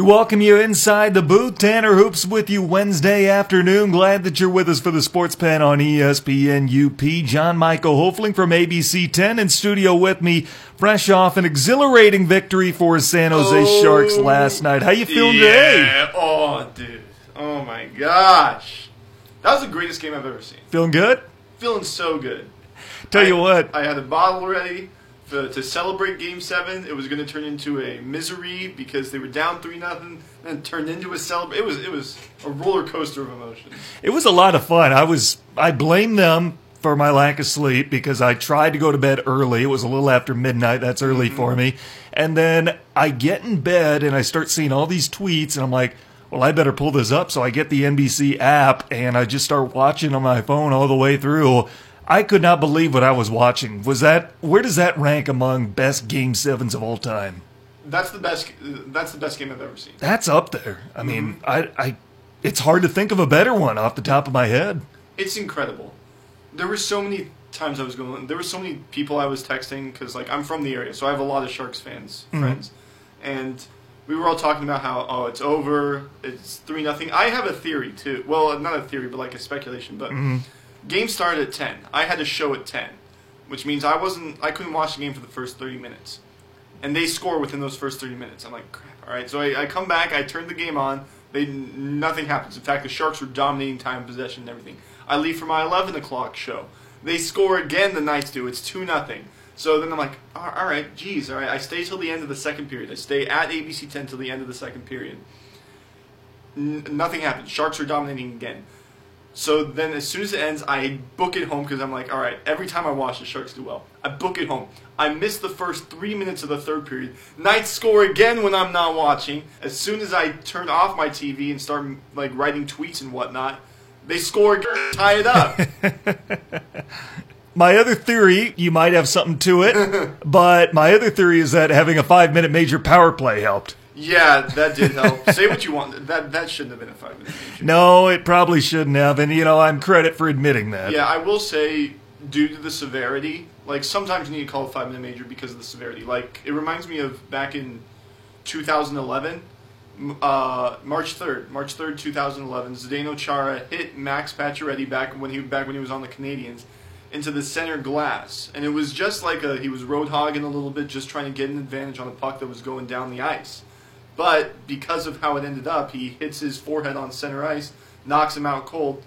We welcome you inside the booth. Tanner Hoops with you Wednesday afternoon. Glad that you're with us for the Sports Pen on ESPN UP. John Michael Hofling from ABC 10 in studio with me, fresh off an exhilarating victory for San Jose oh, Sharks last night. How you feeling today? Oh, dude. Oh my gosh. That was the greatest game I've ever seen. Feeling good? Feeling so good. Tell you what, I had a bottle ready for, to celebrate Game Seven. It was going to turn into a misery because they were down three nothing, and it turned into a celebration. It was it was a roller coaster of emotions. it was a lot of fun. I was I blame them for my lack of sleep because I tried to go to bed early. It was a little after midnight. That's early mm-hmm. for me. And then I get in bed and I start seeing all these tweets and I'm like, well, I better pull this up. So I get the NBC app and I just start watching on my phone all the way through. I could not believe what I was watching. Was that where does that rank among best game sevens of all time? That's the best. That's the best game I've ever seen. That's up there. I mean, I, I, it's hard to think of a better one off the top of my head. It's incredible. There were so many times I was going. There were so many people I was texting because, like, I'm from the area, so I have a lot of Sharks fans, mm-hmm. friends, and we were all talking about how oh it's over, it's three nothing. I have a theory too. Well, not a theory, but like a speculation. But mm-hmm. Game started at ten. I had a show at ten, which means I wasn't. I couldn't watch the game for the first thirty minutes, and they score within those first thirty minutes. I'm like, crap. All right, so I, I come back. I turn the game on. They nothing happens. In fact, the Sharks were dominating time possession and everything. I leave for my eleven o'clock show. They score again. The Knights do. It's two nothing. So then I'm like, all all right, geez, all right. I stay till the end of the second period. I stay at ABC 10 till the end of the second period. N- nothing happens. Sharks are dominating again. So then, as soon as it ends, I book it home because I'm like, all right. Every time I watch the Sharks do well, I book it home. I miss the first three minutes of the third period. Knights score again when I'm not watching. As soon as I turn off my TV and start like writing tweets and whatnot, they score again, tie it up. My other theory, you might have something to it, but my other theory is that having a five minute major power play helped. Yeah, that did help. Say what you want. That that shouldn't have been a five minute major. No, it probably shouldn't have, and you know, I'm credit for admitting that. Yeah, I will say, due to the severity, like sometimes you need to call a five minute major because of the severity. Like it reminds me of back in 2011, uh, March 3rd, March 3rd, 2011. Zdeno Chara hit Max Pacioretty back when he back when he was on the Canadiens into the center glass, and it was just like a he was road hogging a little bit, just trying to get an advantage on a puck that was going down the ice. But because of how it ended up, he hits his forehead on center ice, knocks him out cold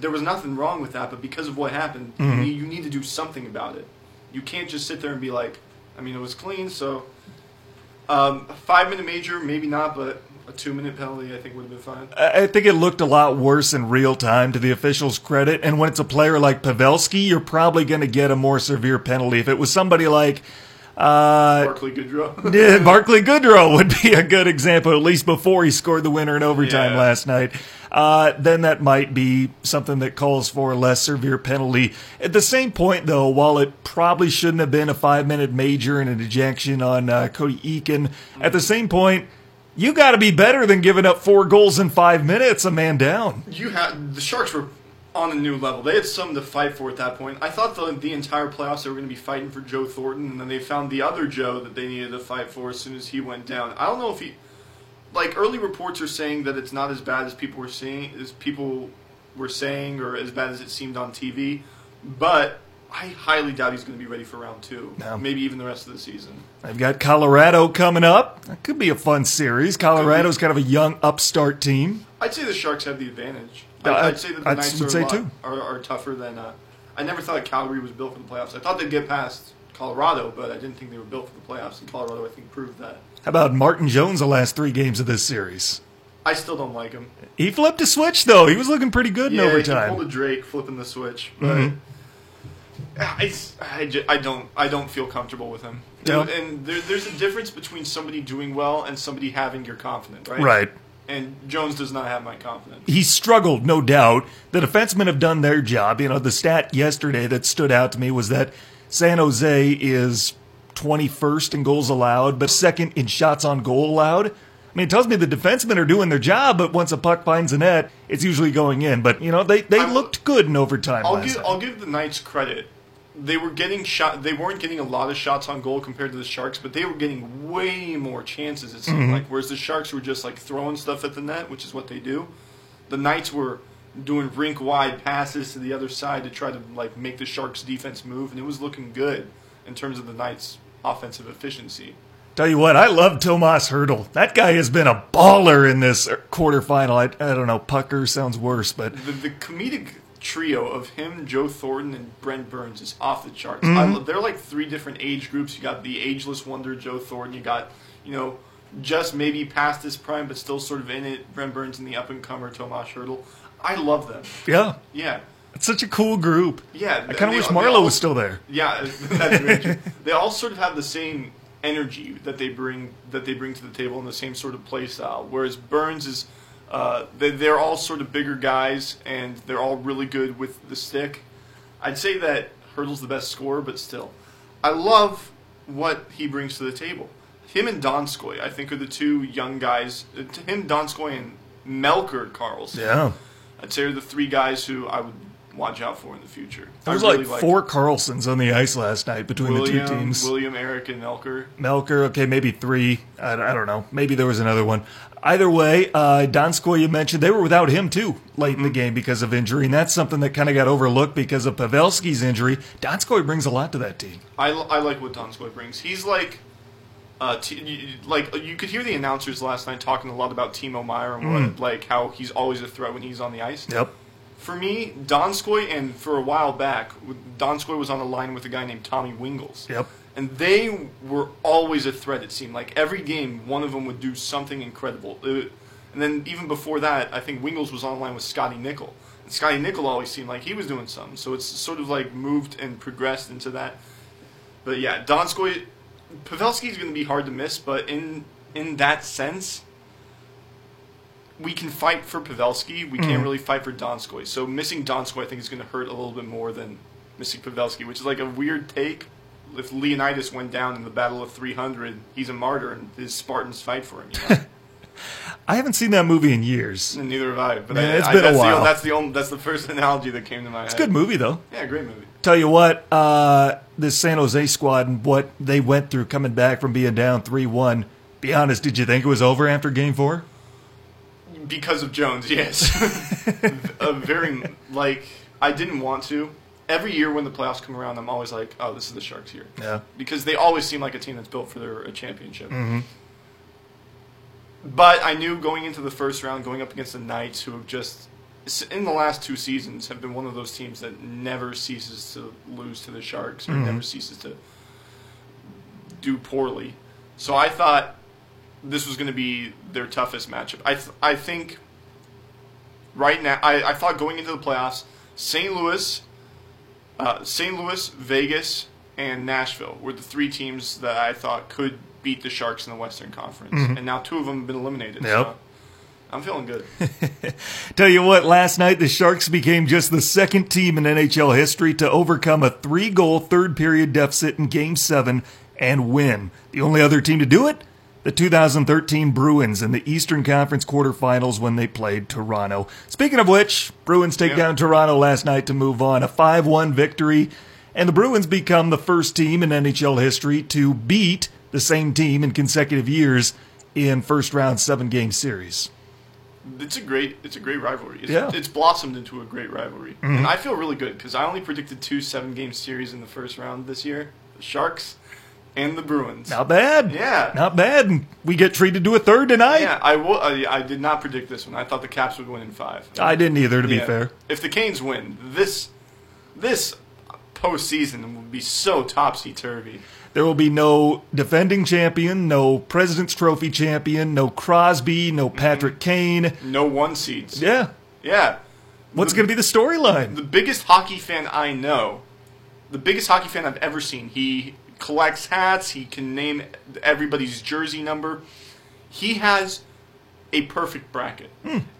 there was nothing wrong with that, but because of what happened, you, need, you need to do something about it. You can't just sit there and be like, I mean, it was clean, so um, a five minute major, maybe not, but a two minute penalty, I think would have been fine. I I think it looked a lot worse in real time to the officials' credit, and when it's a player like Pavelski, you're probably going to get a more severe penalty. If it was somebody like uh, Barclay Goodrow. Yeah, Barclay Goodrow would be a good example, at least before he scored the winner in overtime Yeah. last night. Uh, then that might be something that calls for a less severe penalty. At the same point, though, while it probably shouldn't have been a five minute major and an ejection on uh, Cody Eakin, at the same point, you got to be better than giving up four goals in five minutes, a man down. you had the Sharks were on a new level. They had something to fight for at that point. I thought the the entire playoffs they were going to be fighting for Joe Thornton, and then they found the other Joe that they needed to fight for as soon as he went down. I don't know if he, like early reports are saying that it's not as bad as people were seeing, as people were saying, or as bad as it seemed on TV, but. I highly doubt he's going to be ready for round two. No. Maybe even the rest of the season. I've got Colorado coming up. That could be a fun series. Colorado's kind of a young upstart team. I'd say the Sharks have the advantage. I- I'd say that the I'd Knights would are, say a too. Are, are tougher than. Uh, I never thought Calgary was built for the playoffs. I thought they'd get past Colorado, but I didn't think they were built for the playoffs. And Colorado, I think, proved that. How about Martin Jones the last three games of this series? I still don't like him. He flipped a switch though. He was looking pretty good yeah, in overtime. he pulled a Drake flipping the switch, but Mhm. I, I, ju- I don't I don't feel comfortable with him. No. And there, there's a difference between somebody doing well and somebody having your confidence, right? Right. And Jones does not have my confidence. He struggled, no doubt. The defensemen have done their job. You know, the stat yesterday that stood out to me was that San Jose is 21st in goals allowed, but second in shots on goal allowed. I mean, it tells me the defensemen are doing their job, but once a puck finds a net, it's usually going in. But, you know, they, they looked good in overtime I'll give night. I'll give the Knights credit they were getting shot. They weren't getting a lot of shots on goal compared to the Sharks, but they were getting way more chances. It seemed mm-hmm. like. Whereas the Sharks were just like throwing stuff at the net, which is what they do. The Knights were doing rink wide passes to the other side to try to like make the Sharks defense move, and it was looking good in terms of the Knights' offensive efficiency. Tell you what, I love Tomas Hertl. That guy has been a baller in this quarterfinal. I, I don't know, pucker sounds worse, but The, the comedic trio of him, Joe Thornton, and Brent Burns is off the charts. I mm-hmm. lo- they're like three different age groups. You got the ageless wonder, Joe Thornton. You got, you know, just maybe past his prime, but still sort of in it, Brent Burns and the up and comer, Tomas Hertl. I love them. yeah, Yeah. it's such a cool group. Yeah. I kind of wish Marleau was still there. Yeah, that's. They all sort of have the same energy that they bring that they bring to the table and the same sort of play style. Whereas Burns is, uh, they, they're all sort of bigger guys and they're all really good with the stick. I'd say that Hertl's the best scorer, but still, I love what he brings to the table. Him and Donskoi, I think, are the two young guys. uh, To him, Donskoi and Melker Karlsson. Yeah. I'd say are the three guys who I would watch out for in the future. There was really like four Karlssons on the ice last night between William, the two teams. William, Eric, and Elker. Melker, okay, maybe three. I, I don't know. Maybe there was another one. Either way, uh, Donskoi, you mentioned, they were without him too late in the game because of injury, and that's something that kind of got overlooked because of Pavelski's injury. Donskoi brings a lot to that team. I, I like what Donskoi brings. He's like, uh, t- like you could hear the announcers last night talking a lot about Timo Meier and what, like how he's always a threat when he's on the ice. Yep. For me, Donskoi, and for a while back, Donskoi was on a line with a guy named Tommy Wingels. Yep. And they were always a threat, it seemed like. Every game, one of them would do something incredible. Uh, and then even before that, I think Wingels was on a line with Scotty Nichol. And Scotty Nichol always seemed like he was doing something. So it's sort of like moved and progressed into that. But yeah, Donskoi, Pavelski is going to be hard to miss, but in in that sense, we can fight for Pavelski. We can't really fight for Donskoi. So missing Donskoi, I think, is going to hurt a little bit more than missing Pavelski, which is like a weird take. If Leonidas went down in the Battle of 300, he's a martyr, and his Spartans fight for him. You know? I haven't seen that movie in years. neither have I. But Man, I, it's I- been a that's while. The, that's the only, that's the first analogy that came to my It's a good movie, though. Yeah, great movie. Tell you what, uh, this San Jose squad and what they went through coming back from being down 3 1. Be honest, did you think it was over after game four? Because of Jones, yes. a very like I didn't want to. Every year when the playoffs come around, I'm always like, "Oh, this is the Sharks year," Yeah. because they always seem like a team that's built for their a championship. Mm-hmm. But I knew going into the first round, going up against the Knights, who have just in the last two seasons have been one of those teams that never ceases to lose to the Sharks or mm-hmm. never ceases to do poorly. So I thought this was going to be their toughest matchup. I th- I think right now I, I thought going into the playoffs, St. Louis, uh, St. Louis, Vegas, and Nashville were the three teams that I thought could beat the Sharks in the Western Conference, and now two of them have been eliminated. Yep. So I'm feeling good. Tell you what, last night the Sharks became just the second team in NHL history to overcome a three goal third period deficit in Game 7 and win. The only other team to do it? The 2013 Bruins in the Eastern Conference quarterfinals when they played Toronto. Speaking of which, Bruins take Yeah. down Toronto last night to move on. A 5 1 victory, and the Bruins become the first team in NHL history to beat the same team in consecutive years in first round seven game series. It's a great, it's a great rivalry. It's, Yeah. Mm-hmm. it's blossomed into a great rivalry, and I feel really good because I only predicted two seven-game series in the first round this year: the Sharks and the Bruins. Not bad. Yeah. Not bad. We get treated to a third tonight. Yeah, I, will, I, I did not predict this one. I thought the Caps would win in five. I didn't either, to be fair. If the Canes win, this this postseason will be so topsy turvy. There will be no defending champion, no President's Trophy champion, no Crosby, no mm-hmm. Patrick Kane. No one seeds. Yeah. Yeah. What's going to be the storyline? The biggest hockey fan I know, the biggest hockey fan I've ever seen. He collects hats. He can name everybody's jersey number. He has a perfect bracket.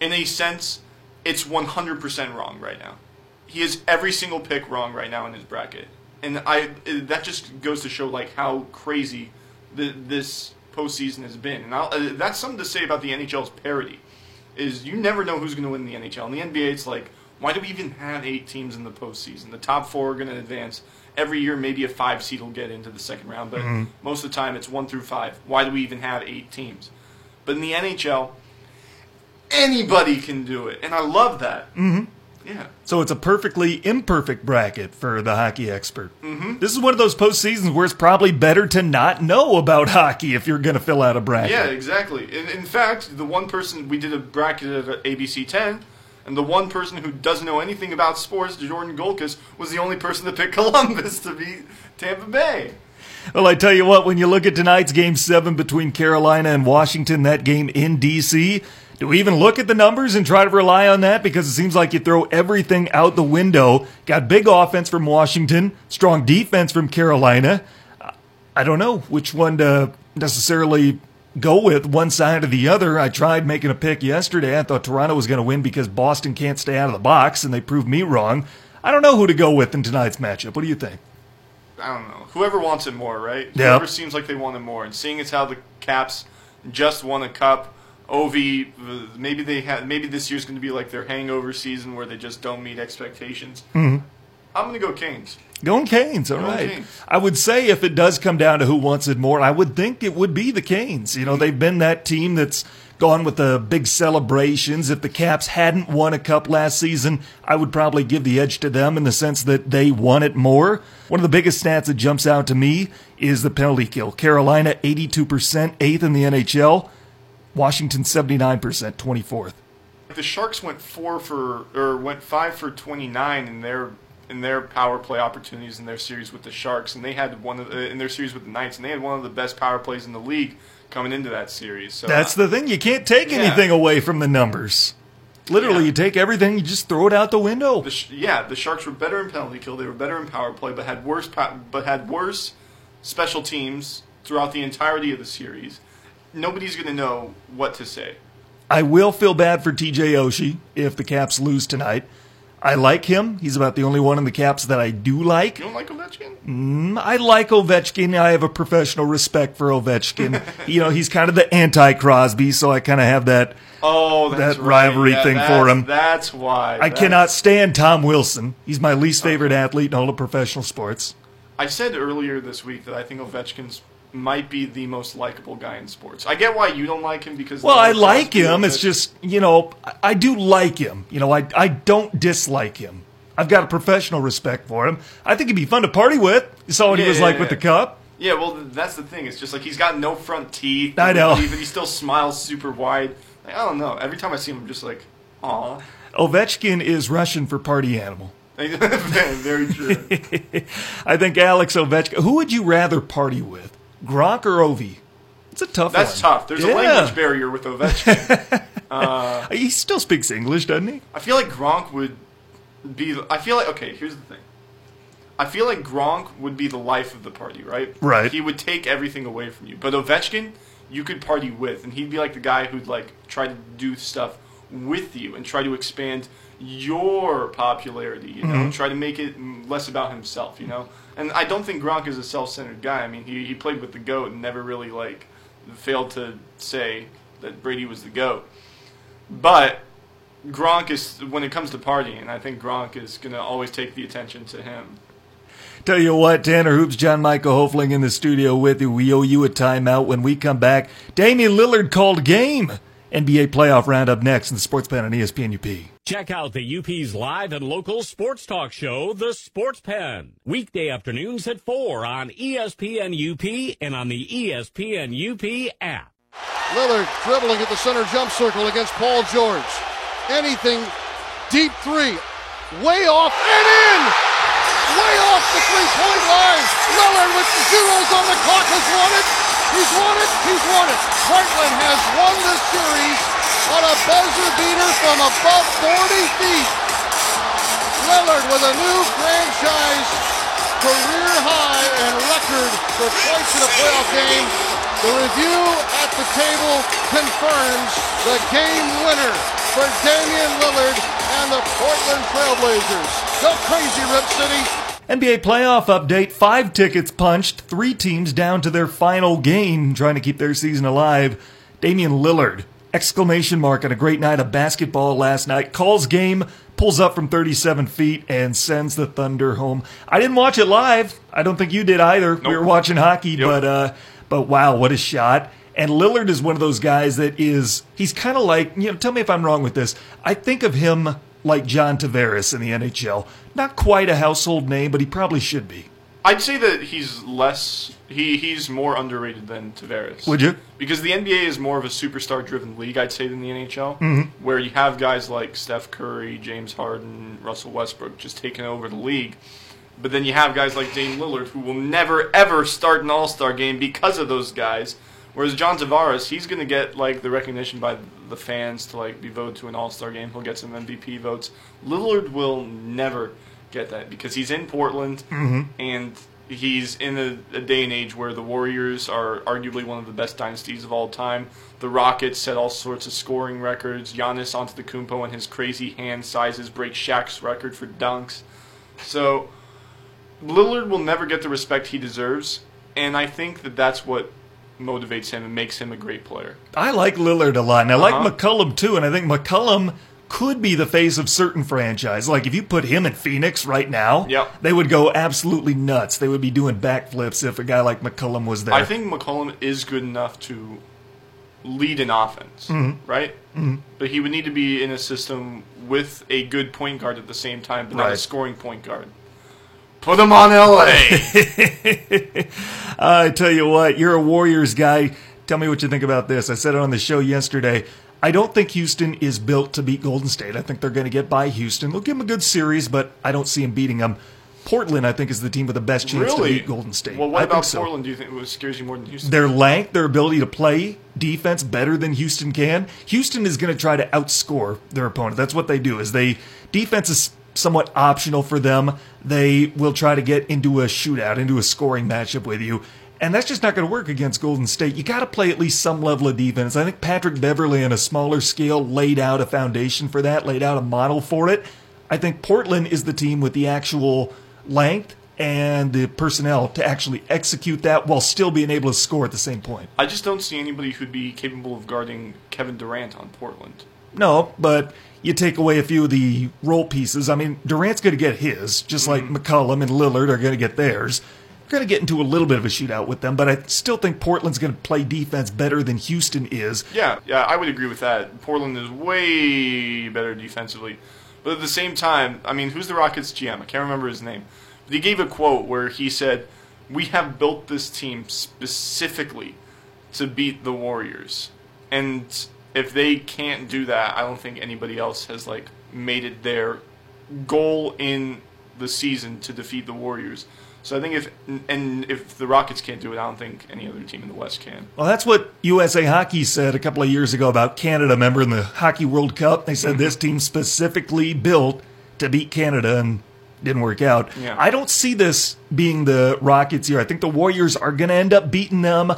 In a sense, it's 100% wrong right now. He has every single pick wrong right now in his bracket. And I that just goes to show like how crazy the, this postseason has been. And I'll, uh, that's something to say about the NHL's parity. Is you never know who's going to win the NHL. In the NBA, it's like Why do we even have eight teams in the postseason? The top four are going to advance. Every year, maybe a five seed will get into the second round, but Mm-hmm. most of the time it's one through five. Why do we even have eight teams? But in the NHL, anybody can do it, and I love that. Mm-hmm. Yeah. So it's a perfectly imperfect bracket for the hockey expert. Mm-hmm. This is one of those postseasons where it's probably better to not know about hockey if you're going to fill out a bracket. Yeah, exactly. In, in fact, the one person we did a bracket at ABC 10, and the one person who doesn't know anything about sports, Jordan Golkus, was the only person to pick Columbus to beat Tampa Bay. Well, I tell you what, when you look at tonight's game seven between Carolina and Washington, that game in D.C., do we even look at the numbers and try to rely on that? Because it seems like you throw everything out the window. Got big offense from Washington, strong defense from Carolina. I don't know which one to necessarily go with, one side or the other. I tried making a pick yesterday. I thought Toronto was going to win because Boston can't stay out of the box, and they proved me wrong. I don't know who to go with in tonight's matchup. What do you think? I don't know. Whoever wants it more, right? Yep. Whoever seems like they want it more. And seeing as how the Caps just won a cup, Ovi, maybe they have. maybe this year's going to be like their hangover season where they just don't meet expectations. Mm-hmm. I'm going to go Canes. Going Canes, all right. Canes. I would say if it does come down to who wants it more, I would think it would be the Canes. You know, they've been that team that's gone with the big celebrations. If the Caps hadn't won a cup last season, I would probably give the edge to them in the sense that they won it more. One of the biggest stats that jumps out to me is the penalty kill. Carolina, 82%, eighth in the NHL. Washington, 79%, 24th. The Sharks went four for or went five for twenty nine in their in their power play opportunities in their series with the Sharks, and they had one of the, in their series with the Knights, and they had one of the best power plays in the league coming into that series. So That's uh, the thing. You can't take Yeah. anything away from the numbers. Literally, Yeah. you take everything, you just throw it out the window. the sh- yeah, the Sharks were better in penalty kill. They were better in power play, but had worse pa- but had worse special teams throughout the entirety of the series. Nobody's going to know what to say. I will feel bad for TJ Oshie if the Caps lose tonight. I like him. He's about the only one in the Caps that I do like. You don't like Ovechkin? Mm, I like Ovechkin. I have a professional respect for Ovechkin. you know, he's kind of the anti Crosby, so I kind of have that. Oh, That right. rivalry Yeah, thing for him. That's why. I That's- cannot stand Tom Wilson. He's my least favorite athlete in all of professional sports. I said earlier this week that I think Ovechkin's might be the most likable guy in sports. I get why you don't like him because Well, I like him. It's just, you know, I- I do like him. You know, I, I don't dislike him. I've got a professional respect for him. I think he'd be fun to party with. You saw what he was yeah, like with the cup. Yeah, well, that's the thing. It's just like he's got no front teeth. I know. But he, but he still smiles super wide. Like, I don't know. Every time I see him, I'm just like, aw. Ovechkin is Russian for party animal. Very true. I think Alex Ovechkin. Who would you rather party with, Gronk or Ovi? It's a tough That's one. tough. There's Yeah. a language barrier with Ovechkin. He still speaks English, doesn't he? I feel like Gronk would be. I feel like okay. Here's the thing. I feel like Gronk would be the life of the party, right? Right. He would take everything away from you. But Ovechkin, you could party with, and he'd be like the guy who'd like try to do stuff with you and try to expand your popularity. You know, Mm-hmm. try to make it less about himself. You know, and I don't think Gronk is a self-centered guy. I mean, he he played with the goat and never really like failed to say that Brady was the goat. But Gronk is when it comes to partying, I think Gronk is going to always take the attention to him. Tell you what, Tanner Hoops, John Michael Hofling in the studio with you. We owe you a timeout when we come back. Damian Lillard called game. NBA playoff roundup next in the Sports Pen on ESPN UP. Check out the UP's live and local sports talk show, The Sports Pen. Weekday afternoons at 4 on ESPN UP and on the ESPN UP app. Lillard dribbling at the center jump circle against Paul George. Anything deep three. Way off and in! Way off the three point line. Lillard with zeros on the clock has won it. He's won it. He's won it. Portland has won this series on a buzzer beater from above 40 feet. Lillard with a new franchise career high and record for twice in a playoff game. The review at the table confirms the game winner for Damian Lillard and the Portland Trailblazers. Go crazy, Rip City. NBA playoff update five tickets punched, three teams down to their final game, trying to keep their season alive. Damian Lillard exclamation mark on a great night of basketball last night. Calls game, pulls up from 37 feet, and sends the Thunder home. I didn't watch it live. I don't think you did either. We were watching hockey, Yep. but uh, but wow, what a shot! And Lillard is one of those guys that is he's kind of like you know. Tell me if I'm wrong with this. I think of him like John Tavares in the NHL. Not quite a household name, but he probably should be. I'd say that he's less. He he's more underrated than Tavares. Would you? Because the NBA is more of a superstar-driven league, I'd say, than the NHL, mm-hmm. where you have guys like Steph Curry, James Harden, Russell Westbrook just taking over the league. But then you have guys like Dame Lillard who will never ever start an All-Star game because of those guys. Whereas John Tavares, he's going to get like the recognition by the fans to like be voted to an All-Star game. He'll get some MVP votes. Lillard will never get that because he's in Portland mm-hmm. and he's in a, a day and age where the Warriors are arguably one of the best dynasties of all time. The Rockets set all sorts of scoring records. Giannis Antetokounmpo and his crazy hand sizes break Shaq's record for dunks. So Lillard will never get the respect he deserves, and I think that that's what motivates him and makes him a great player. I like Lillard a lot, and I Uh-huh. like McCollum too. And I think McCollum could be the face of certain franchise. Like if you put him in Phoenix right now, Yep. they would go absolutely nuts. They would be doing backflips if a guy like McCollum was there. I think McCollum is good enough to lead an offense, right? Mm-hmm. But he would need to be in a system with a good point guard at the same time, but not a scoring point guard. Put him on LA. I tell you what, you're a Warriors guy. Tell me what you think about this. I said it on the show yesterday. I don't think Houston is built to beat Golden State. I think they're going to get by Houston. They'll give them a good series, but I don't see them beating them. Portland, I think, is the team with the best chance really? to beat Golden State. Well, what I about so. Portland? Do you think scares you more than Houston? their length, their ability to play defense better than Houston can. Houston is going to try to outscore their opponent. That's what they do. Is they defense is somewhat optional for them. They will try to get into a shootout, into a scoring matchup with you. And that's just not going to work against Golden State. You got to play at least some level of defense. I think Patrick Beverley on a smaller scale laid out a foundation for that, laid out a model for it. I think Portland is the team with the actual length and the personnel to actually execute that while still being able to score at the same point. I just don't see anybody who'd be capable of guarding Kevin Durant on Portland. No, but you take away a few of the role pieces. I mean, Durant's going to get his, just like mm-hmm. McCollum and Lillard are going to get theirs. Going to get into a little bit of a shootout with them, but I still think Portland's going to play defense better than Houston is. Yeah, yeah, I would agree with that. Portland is way better defensively. But at the same time, I mean, who's the Rockets GM? I can't remember his name. But he gave a quote where he said, We have built this team specifically to beat the Warriors. And if they can't do that, I don't think anybody else has like made it their goal in the season to defeat the Warriors. So I think if and if the Rockets can't do it, I don't think any other team in the West can. Well, that's what USA Hockey said a couple of years ago about Canada. Remember in the Hockey World Cup, they said mm-hmm. this team specifically built to beat Canada and didn't work out. Yeah. I don't see this being the Rockets here. I think the Warriors are going to end up beating them.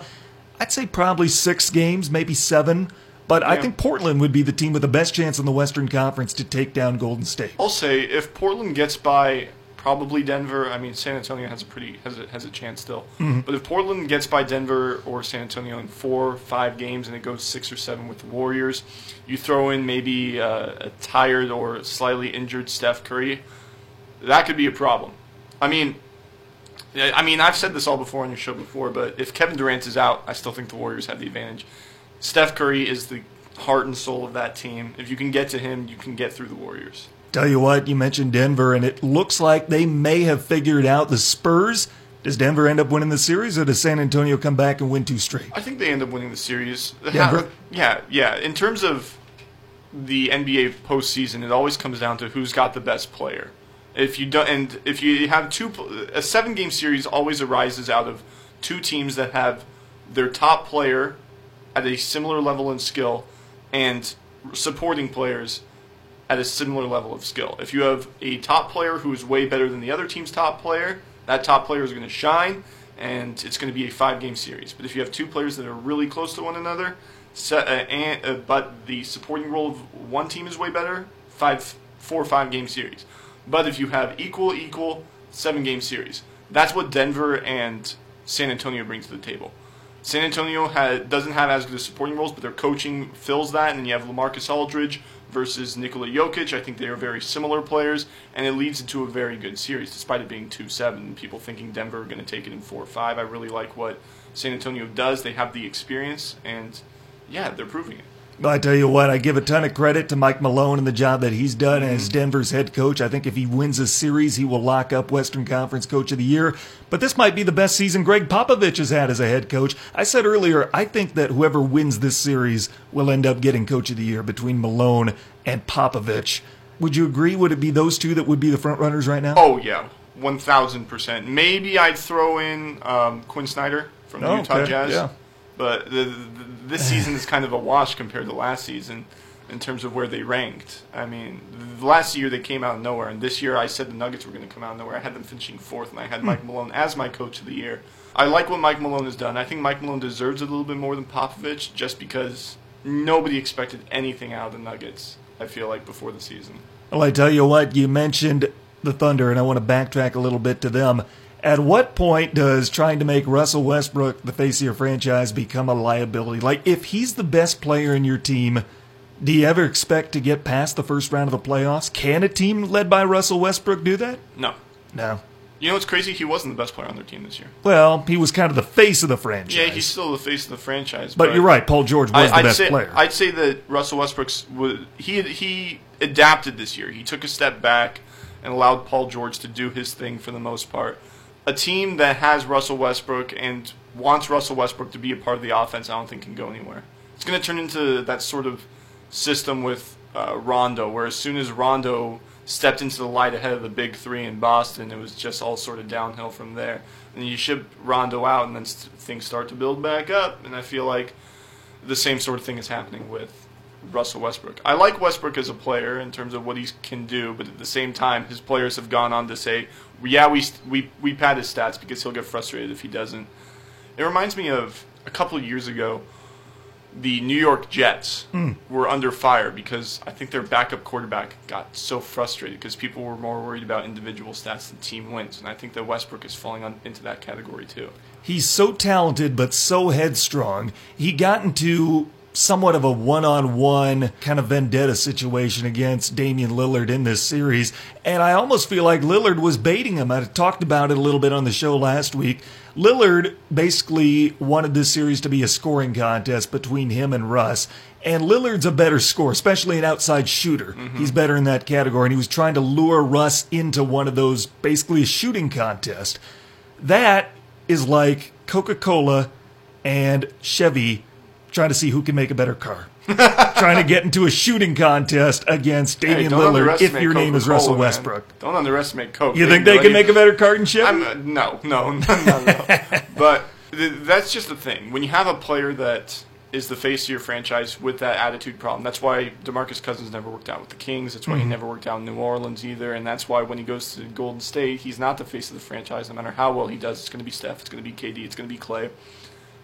I'd say probably six games, maybe seven. But I think Portland would be the team with the best chance in the Western Conference to take down Golden State. I'll say if Portland gets by probably Denver, I mean San Antonio has a pretty has a, has a chance still. But if Portland gets by Denver or San Antonio in four, five games, and it goes six or seven with the Warriors, you throw in maybe uh, a tired or slightly injured Steph Curry, that could be a problem. I mean. I mean, I've said this all before on your show before, but if Kevin Durant is out, I still think the Warriors have the advantage. Steph Curry is the heart and soul of that team. If you can get to him, you can get through the Warriors. Tell you what, you mentioned Denver, and it looks like they may have figured out the Spurs. Does Denver end up winning the series, or does San Antonio come back and win two straight? I think they end up winning the series. Denver? yeah, yeah. In terms of the NBA postseason, it always comes down to who's got the best player. If you don't, and if you have two, a seven-game series always arises out of two teams that have their top player at a similar level in skill and supporting players at a similar level of skill. If you have a top player who is way better than the other team's top player, that top player is going to shine, and it's going to be a five-game series. But if you have two players that are really close to one another, se- uh, and, uh, but the supporting role of one team is way better, five, four or five-game series. But if you have equal, equal, seven-game series, that's what Denver and San Antonio bring to the table. San Antonio had, doesn't have as good as supporting roles, but their coaching fills that. And then you have Lamarcus Aldridge versus Nikola Jokic. I think they are very similar players, and it leads into a very good series, despite it being 2 7. People thinking Denver are going to take it in 4 5. I really like what San Antonio does. They have the experience, and yeah, they're proving it. I tell you what, I give a ton of credit to Mike Malone and the job that he's done as Denver's head coach. I think if he wins a series, he will lock up Western Conference Coach of the Year. But this might be the best season Gregg Popovich has had as a head coach. I said earlier, I think that whoever wins this series will end up getting Coach of the Year between Malone and Popovich. Would you agree? Would it be those two that would be the front runners right now? Oh, yeah, 1,000%. Maybe I'd throw in um, Quin Snyder from the Oh, Utah okay, Jazz. yeah. But the, the, this season is kind of a wash compared to last season in terms of where they ranked. I mean, last year they came out of nowhere, and this year I said the Nuggets were going to come out of nowhere. I had them finishing fourth, and I had hmm. Mike Malone as my coach of the year. I like what Mike Malone has done. I think Mike Malone deserves it a little bit more than Popovich, just because nobody expected anything out of the Nuggets. I feel like before the season. Well, I tell you what, you mentioned the Thunder, and I want to backtrack a little bit to them. At what point does trying to make Russell Westbrook the face of your franchise become a liability? Like, if he's the best player in your team, do you ever expect to get past the first round of the playoffs? Can a team led by Russell Westbrook do that? No. No. You know what's crazy? He wasn't the best player on their team this year. Well, he was kind of the face of the franchise. Yeah, he's still the face of the franchise. but you're right, Paul George was I, the I'd best say, player. I'd say that Russell Westbrook's was, he he adapted this year. He took a step back and allowed Paul George to do his thing for the most part. A team that has Russell Westbrook and wants Russell Westbrook to be a part of the offense, I don't think can go anywhere. It's going to turn into that sort of system with uh, Rondo, where as soon as Rondo stepped into the light ahead of the big three in Boston, it was just all sort of downhill from there. And you ship Rondo out, and then st- things start to build back up. And I feel like the same sort of thing is happening with Russell Westbrook. I like Westbrook as a player in terms of what he can do, but at the same time, his players have gone on to say, "Yeah, we we we pad his stats because he'll get frustrated if he doesn't." It reminds me of a couple of years ago. The New York Jets hmm. were under fire because I think their backup quarterback got so frustrated because people were more worried about individual stats than team wins, and I think that Westbrook is falling on, into that category too. He's so talented but so headstrong. He got into somewhat of a one-on-one kind of vendetta situation against Damian Lillard in this series, and I almost feel like Lillard was baiting him. I talked about it a little bit on the show last week. Lillard basically wanted this series to be a scoring contest between him and Russ. And Lillard's a better scorer, especially an outside shooter. Mm-hmm. He's better in that category, and he was trying to lure Russ into one of those basically a shooting contest. That is like Coca Cola and Chevy trying to see who can make a better car. trying to get into a shooting contest against Damian don't Lillard if your name is Coca-Cola, Russell man. Westbrook. Don't underestimate Coke. You think they can make a better car than Chevy? I'm, uh, no, no, no, no, no. but th- that's just the thing. When you have a player that is the face of your franchise with that attitude problem, that's why Demarcus Cousins never worked out with the Kings. That's why he never worked out in New Orleans either. And that's why when he goes to Golden State, he's not the face of the franchise. No matter how well he does, it's going to be Steph, it's going to be KD, it's going to be Clay,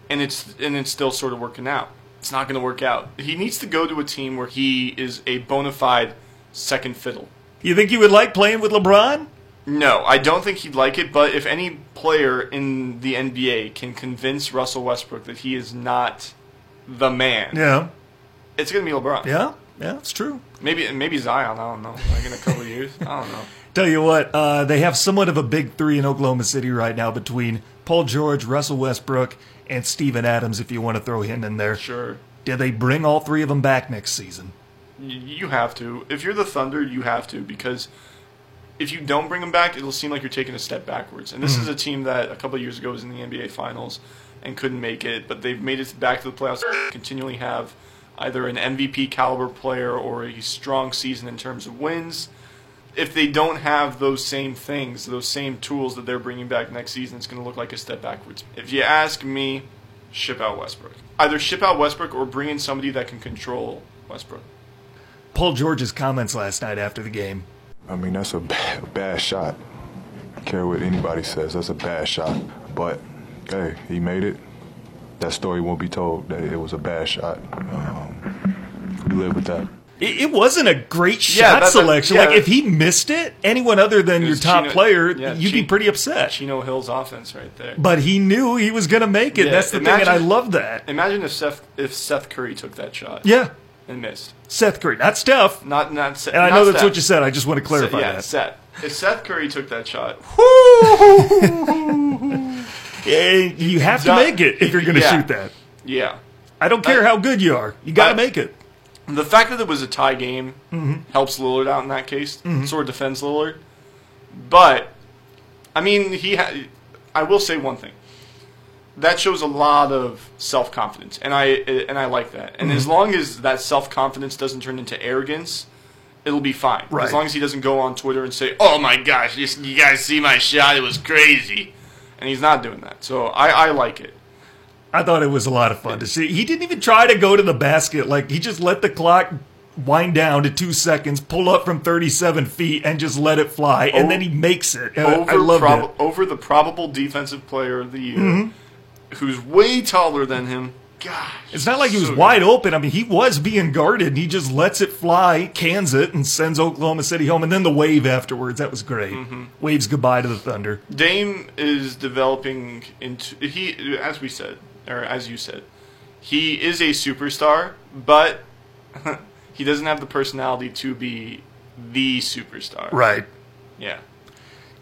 and it's and it's still sort of working out. It's not going to work out. He needs to go to a team where he is a bona fide second fiddle. You think he would like playing with LeBron? No, I don't think he'd like it. But if any player in the NBA can convince Russell Westbrook that he is not the man, Yeah. it's going to be LeBron. Yeah. Yeah, it's true. Maybe maybe Zion. I don't know. Like in a couple of years. I don't know. Tell you what, uh, they have somewhat of a big three in Oklahoma City right now between Paul George, Russell Westbrook, and Steven Adams, if you want to throw him in there. Sure. Did they bring all three of them back next season? You have to. If you're the Thunder, you have to because if you don't bring them back, it'll seem like you're taking a step backwards. And this mm-hmm. is a team that a couple of years ago was in the NBA Finals and couldn't make it, but they've made it back to the playoffs. And continually have either an MVP caliber player or a strong season in terms of wins. If they don't have those same things, those same tools that they're bringing back next season, it's going to look like a step backwards. If you ask me, ship out Westbrook. Either ship out Westbrook or bring in somebody that can control Westbrook. Paul George's comments last night after the game. I mean, that's a bad, bad shot. I care what anybody says, that's a bad shot. But hey, he made it. That story won't be told that it was a bad shot. Um, we live with that. It, it wasn't a great Yeah, shot that- that- selection. yeah. like if he missed it, anyone other than your top Chino- player, yeah, you'd be pretty upset. Chino Hill's offense right there. But he knew he was going to make it. Yeah, That's the thing, and I love that. Imagine if Seth if Seth Curry took that shot Yeah, and missed. Seth Curry, not Steph. Not not Seth. And I know that's Steph. what you said. I just want to clarify yeah, that. Seth. If Seth Curry took that shot, you have to make it if you're going to Yeah. shoot that. yeah. I don't care I- how good you are. You got to make it. The fact that it was a tie game Mm-hmm. helps Lillard out in that case. Sort of defends Lillard. But I mean, he. Ha- I will say one thing. That shows a lot of self confidence, and I and I like that. And Mm-hmm. as long as that self confidence doesn't turn into arrogance, it'll be fine. Right. As long as he doesn't go on Twitter and say, "Oh my gosh, you, you guys see my shot? It was crazy," and he's not doing that. So I, I like it. I thought it was a lot of fun to see. He didn't even try to go to the basket. Like he just let the clock wind down to two seconds, pull up from 37 feet, and just let it fly. And then he makes it. I- over I love prob- it. over the probable defensive player of the year, Mm-hmm. who's way taller than him. Gosh, It's not like he was so wide open. I mean, he was being guarded. And he just lets it fly, cans it, and sends Oklahoma City home. And then the wave afterwards. That was great. Mm-hmm. Waves goodbye to the Thunder. Dame is developing into he, as we said, or as you said, he is a superstar, but he doesn't have the personality to be the superstar. Right. Yeah.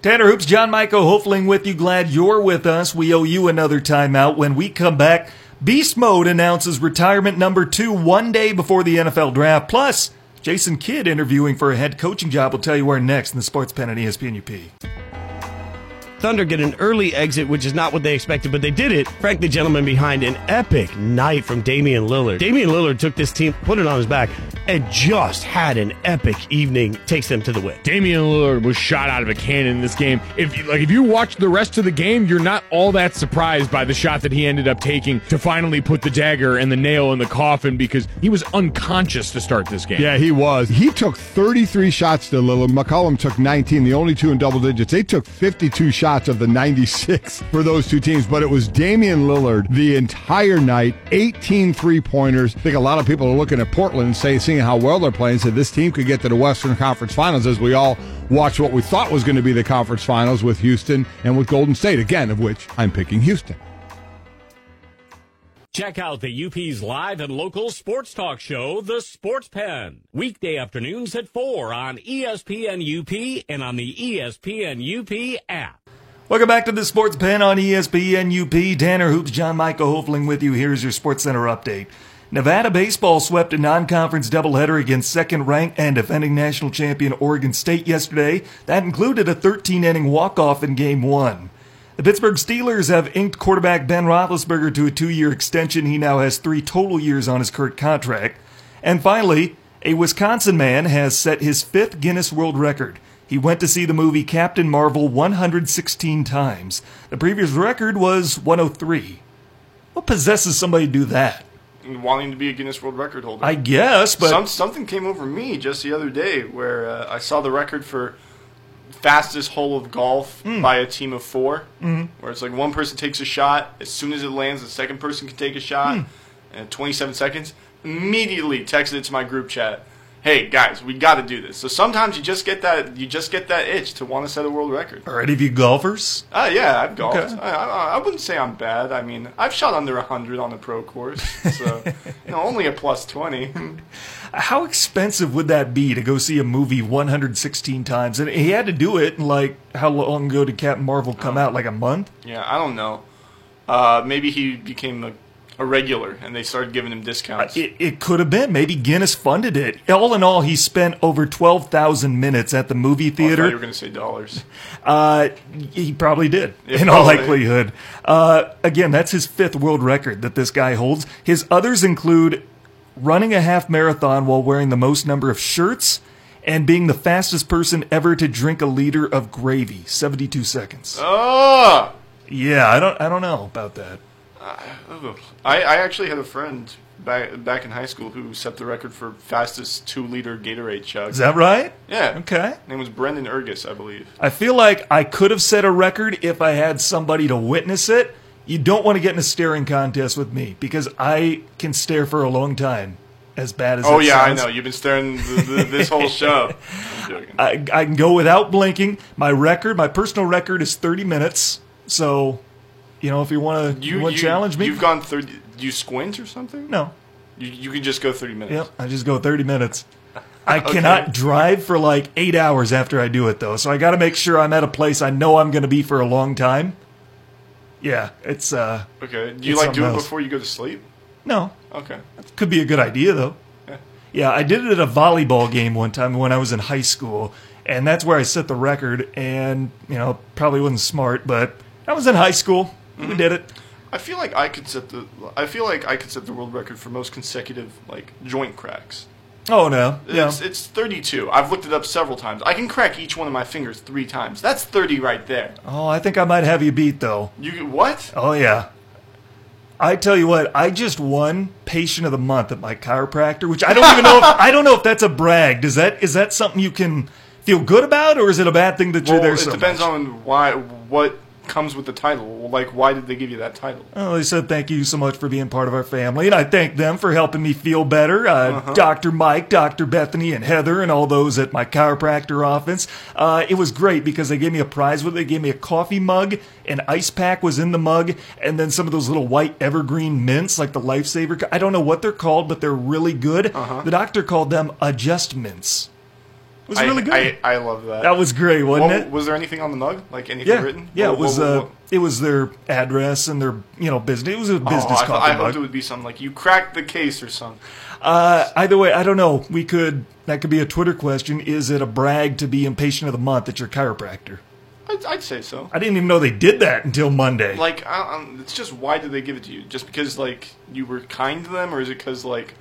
Tanner Hoops, John Michael Hofling with you. Glad you're with us. We owe you another timeout. When we come back, Beast Mode announces retirement number two one day before the NFL draft. Plus, Jason Kidd interviewing for a head coaching job. We'll tell you where next in the Sports Pen and ESPN UP. Thunder get an early exit, which is not what they expected, but they did it. Frank the gentleman behind an epic night from Damian Lillard. Damian Lillard took this team, put it on his back, and just had an epic evening. Takes them to the win. Damian Lillard was shot out of a cannon in this game. If you- like if you watch the rest of the game, you're not all that surprised by the shot that he ended up taking to finally put the dagger and the nail in the coffin because he was unconscious to start this game. Yeah, he was. He took 33 shots to Lillard. McCollum took 19, the only two in double digits. They took 52 shots of the 96 for those two teams, but it was Damian Lillard the entire night, 18 three pointers. I think a lot of people are looking at Portland and say, seeing how well they're playing, said this team could get to the Western Conference Finals as we all watch what we thought was going to be the conference finals with Houston and with Golden State, again, of which I'm picking Houston. Check out the UP's live and local sports talk show, The Sports Pen. Weekday afternoons at 4 on ESPN UP and on the ESPN UP app. Welcome back to the Sports Pen on ESPN UP. Tanner Hoops, John Michael Hofling with you. Here's your Sports Center update. Nevada baseball swept a non-conference doubleheader against second-ranked and defending national champion Oregon State yesterday. That included a 13-inning walk-off in Game One. The Pittsburgh Steelers have inked quarterback Ben Roethlisberger to a two-year extension. He now has three total years on his current contract. And finally, a Wisconsin man has set his fifth Guinness World Record. He went to see the movie Captain Marvel 116 times. The previous record was 103. What possesses somebody to do that? Wanting to be a Guinness World Record holder. I guess, but Some, something came over me just the other day where uh, I saw the record for fastest hole of golf Hmm. by a team of 4 mm-hmm. where it's like one person takes a shot, as soon as it lands, the second person can take a shot, Hmm. and 27 seconds. Immediately texted it to my group chat. Hey guys, we got to do this. So sometimes you just get that you just get that itch to want to set a world record. are any of you golfers? Uh, yeah, I've golfed. Okay. I, I, I wouldn't say I'm bad. I mean, I've shot under 100 on the pro course, so you know, only a plus 20. How expensive would that be to go see a movie 116 times? And he had to do it like how long ago did Captain Marvel come out? Like a month? Yeah, I don't know. Uh, maybe he became a, a regular, and they started giving him discounts. It, it could have been. Maybe Guinness funded it. All in all, he spent over 12,000 minutes at the movie I thought you were going to say dollars. Uh, he probably did, Yeah, in all likelihood. Uh, again, that's his fifth world record that this guy holds. His others include running a half marathon while wearing the most number of shirts and being the fastest person ever to drink a liter of gravy, 72 seconds. Oh, Yeah, I don't I don't know about that. I, I actually had a friend back back in high school who set the record for fastest two liter Gatorade chug. Is that right? yeah. Okay. Name was Brendan Ergus, I believe. I feel like I could have set a record if I had somebody to witness it. You don't want to get in a staring contest with me because I can stare for a long time. as bad as Oh yeah, I know. You've been staring this whole show. I'm joking. I, I can go without blinking. My record, my personal record, is 30 minutes. So, you know, if you want to you, want you challenge me, You've gone thirty. Do you squint or something? no. You, you can just go thirty minutes. Yep, I just go 30 minutes. I cannot drive for like eight hours after I do it, though. So I got to make sure I'm at a place I know I'm going to be for a long time. Yeah, it's uh, Okay. Do you like do it else. before you go to sleep? no, Okay. That could be a good idea though. Yeah. Yeah, I did it at a volleyball game one time when I was in high school, and that's where I set the record. And you know, probably wasn't smart, but I was in high school. We did it. I feel like I could set the. I feel like I could set the world record for most consecutive like joint cracks. Oh no, yeah, It's it's 32. I've looked it up several times. I can crack each one of my fingers three times. That's 30 right there. oh, I think I might have you beat though. You what? Oh yeah. I tell you what, I just won patient of the month at my chiropractor, which I don't even know if I don't know if that's a brag. Does that is that something you can feel good about or is it a bad thing that you're Well, there it so depends much? on why what comes with the title. Like, why did they give you that title? Oh, they said thank you so much for being part of our family, and I thank them for helping me feel better. Uh, Uh-huh. Dr. Mike, Dr. Bethany, and Heather, and all those at my chiropractor office. Uh, it was great because they gave me a prize with it. They gave me a coffee mug, an ice pack was in the mug, and then some of those little white evergreen mints, like the Lifesaver. I don't know what they're called, but they're really good. The doctor called them adjustments. It was. I, really good. I, I love that. that was great, wasn't What- it? was there anything on the mug? Like anything Yeah, written? yeah. What- It was what- uh, what- it was their address and their you know business. It was a Oh, business I, thought- coffee I hoped it would be something like you cracked the case or something. Uh, either way, I don't know. We could that could be a Twitter question. Is it a brag to be impatient of the month at your chiropractor? I'd, I'd say so. I didn't even know they did that until Monday. Like, I, um, it's just why did they give it to you? Just because like you were kind to them, or is it because like,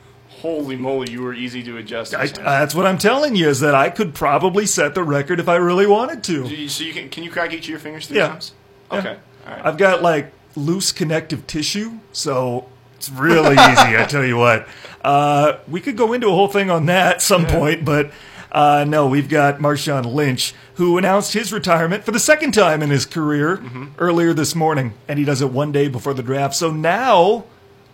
holy moly, you were easy to adjust? I, that's what I'm telling you is that I could probably set the record if I really wanted to. you- so you can can you crack each of your fingers three Yeah. times? Yeah. Okay, all right. I've got like loose connective tissue, so it's really easy. I tell you what. Uh, we could go into a whole thing on that at some point, but uh, no, we've got Marshawn Lynch, who announced his retirement for the second time in his career earlier this morning, and he does it one day before the draft. So now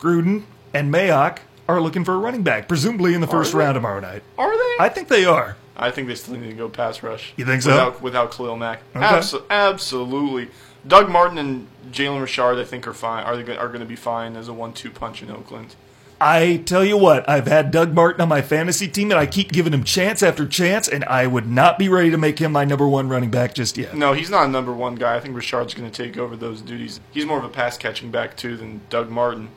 Gruden and Mayock are looking for a running back, presumably in the first round tomorrow night. Are they? I think they are. I think they still need to go pass rush. You think so? Without, without Khalil Mack. Okay. Abso- absolutely. Doug Martin and Jalen Richard, I think, are fine. Are they, are going to be fine as a one-two punch in Oakland? I tell you what, I've had Doug Martin on my fantasy team, and I keep giving him chance after chance, and I would not be ready to make him my number one running back just yet. No, he's not a number one guy. I think Richard's going to take over those duties. He's more of a pass catching back too than Doug Martin.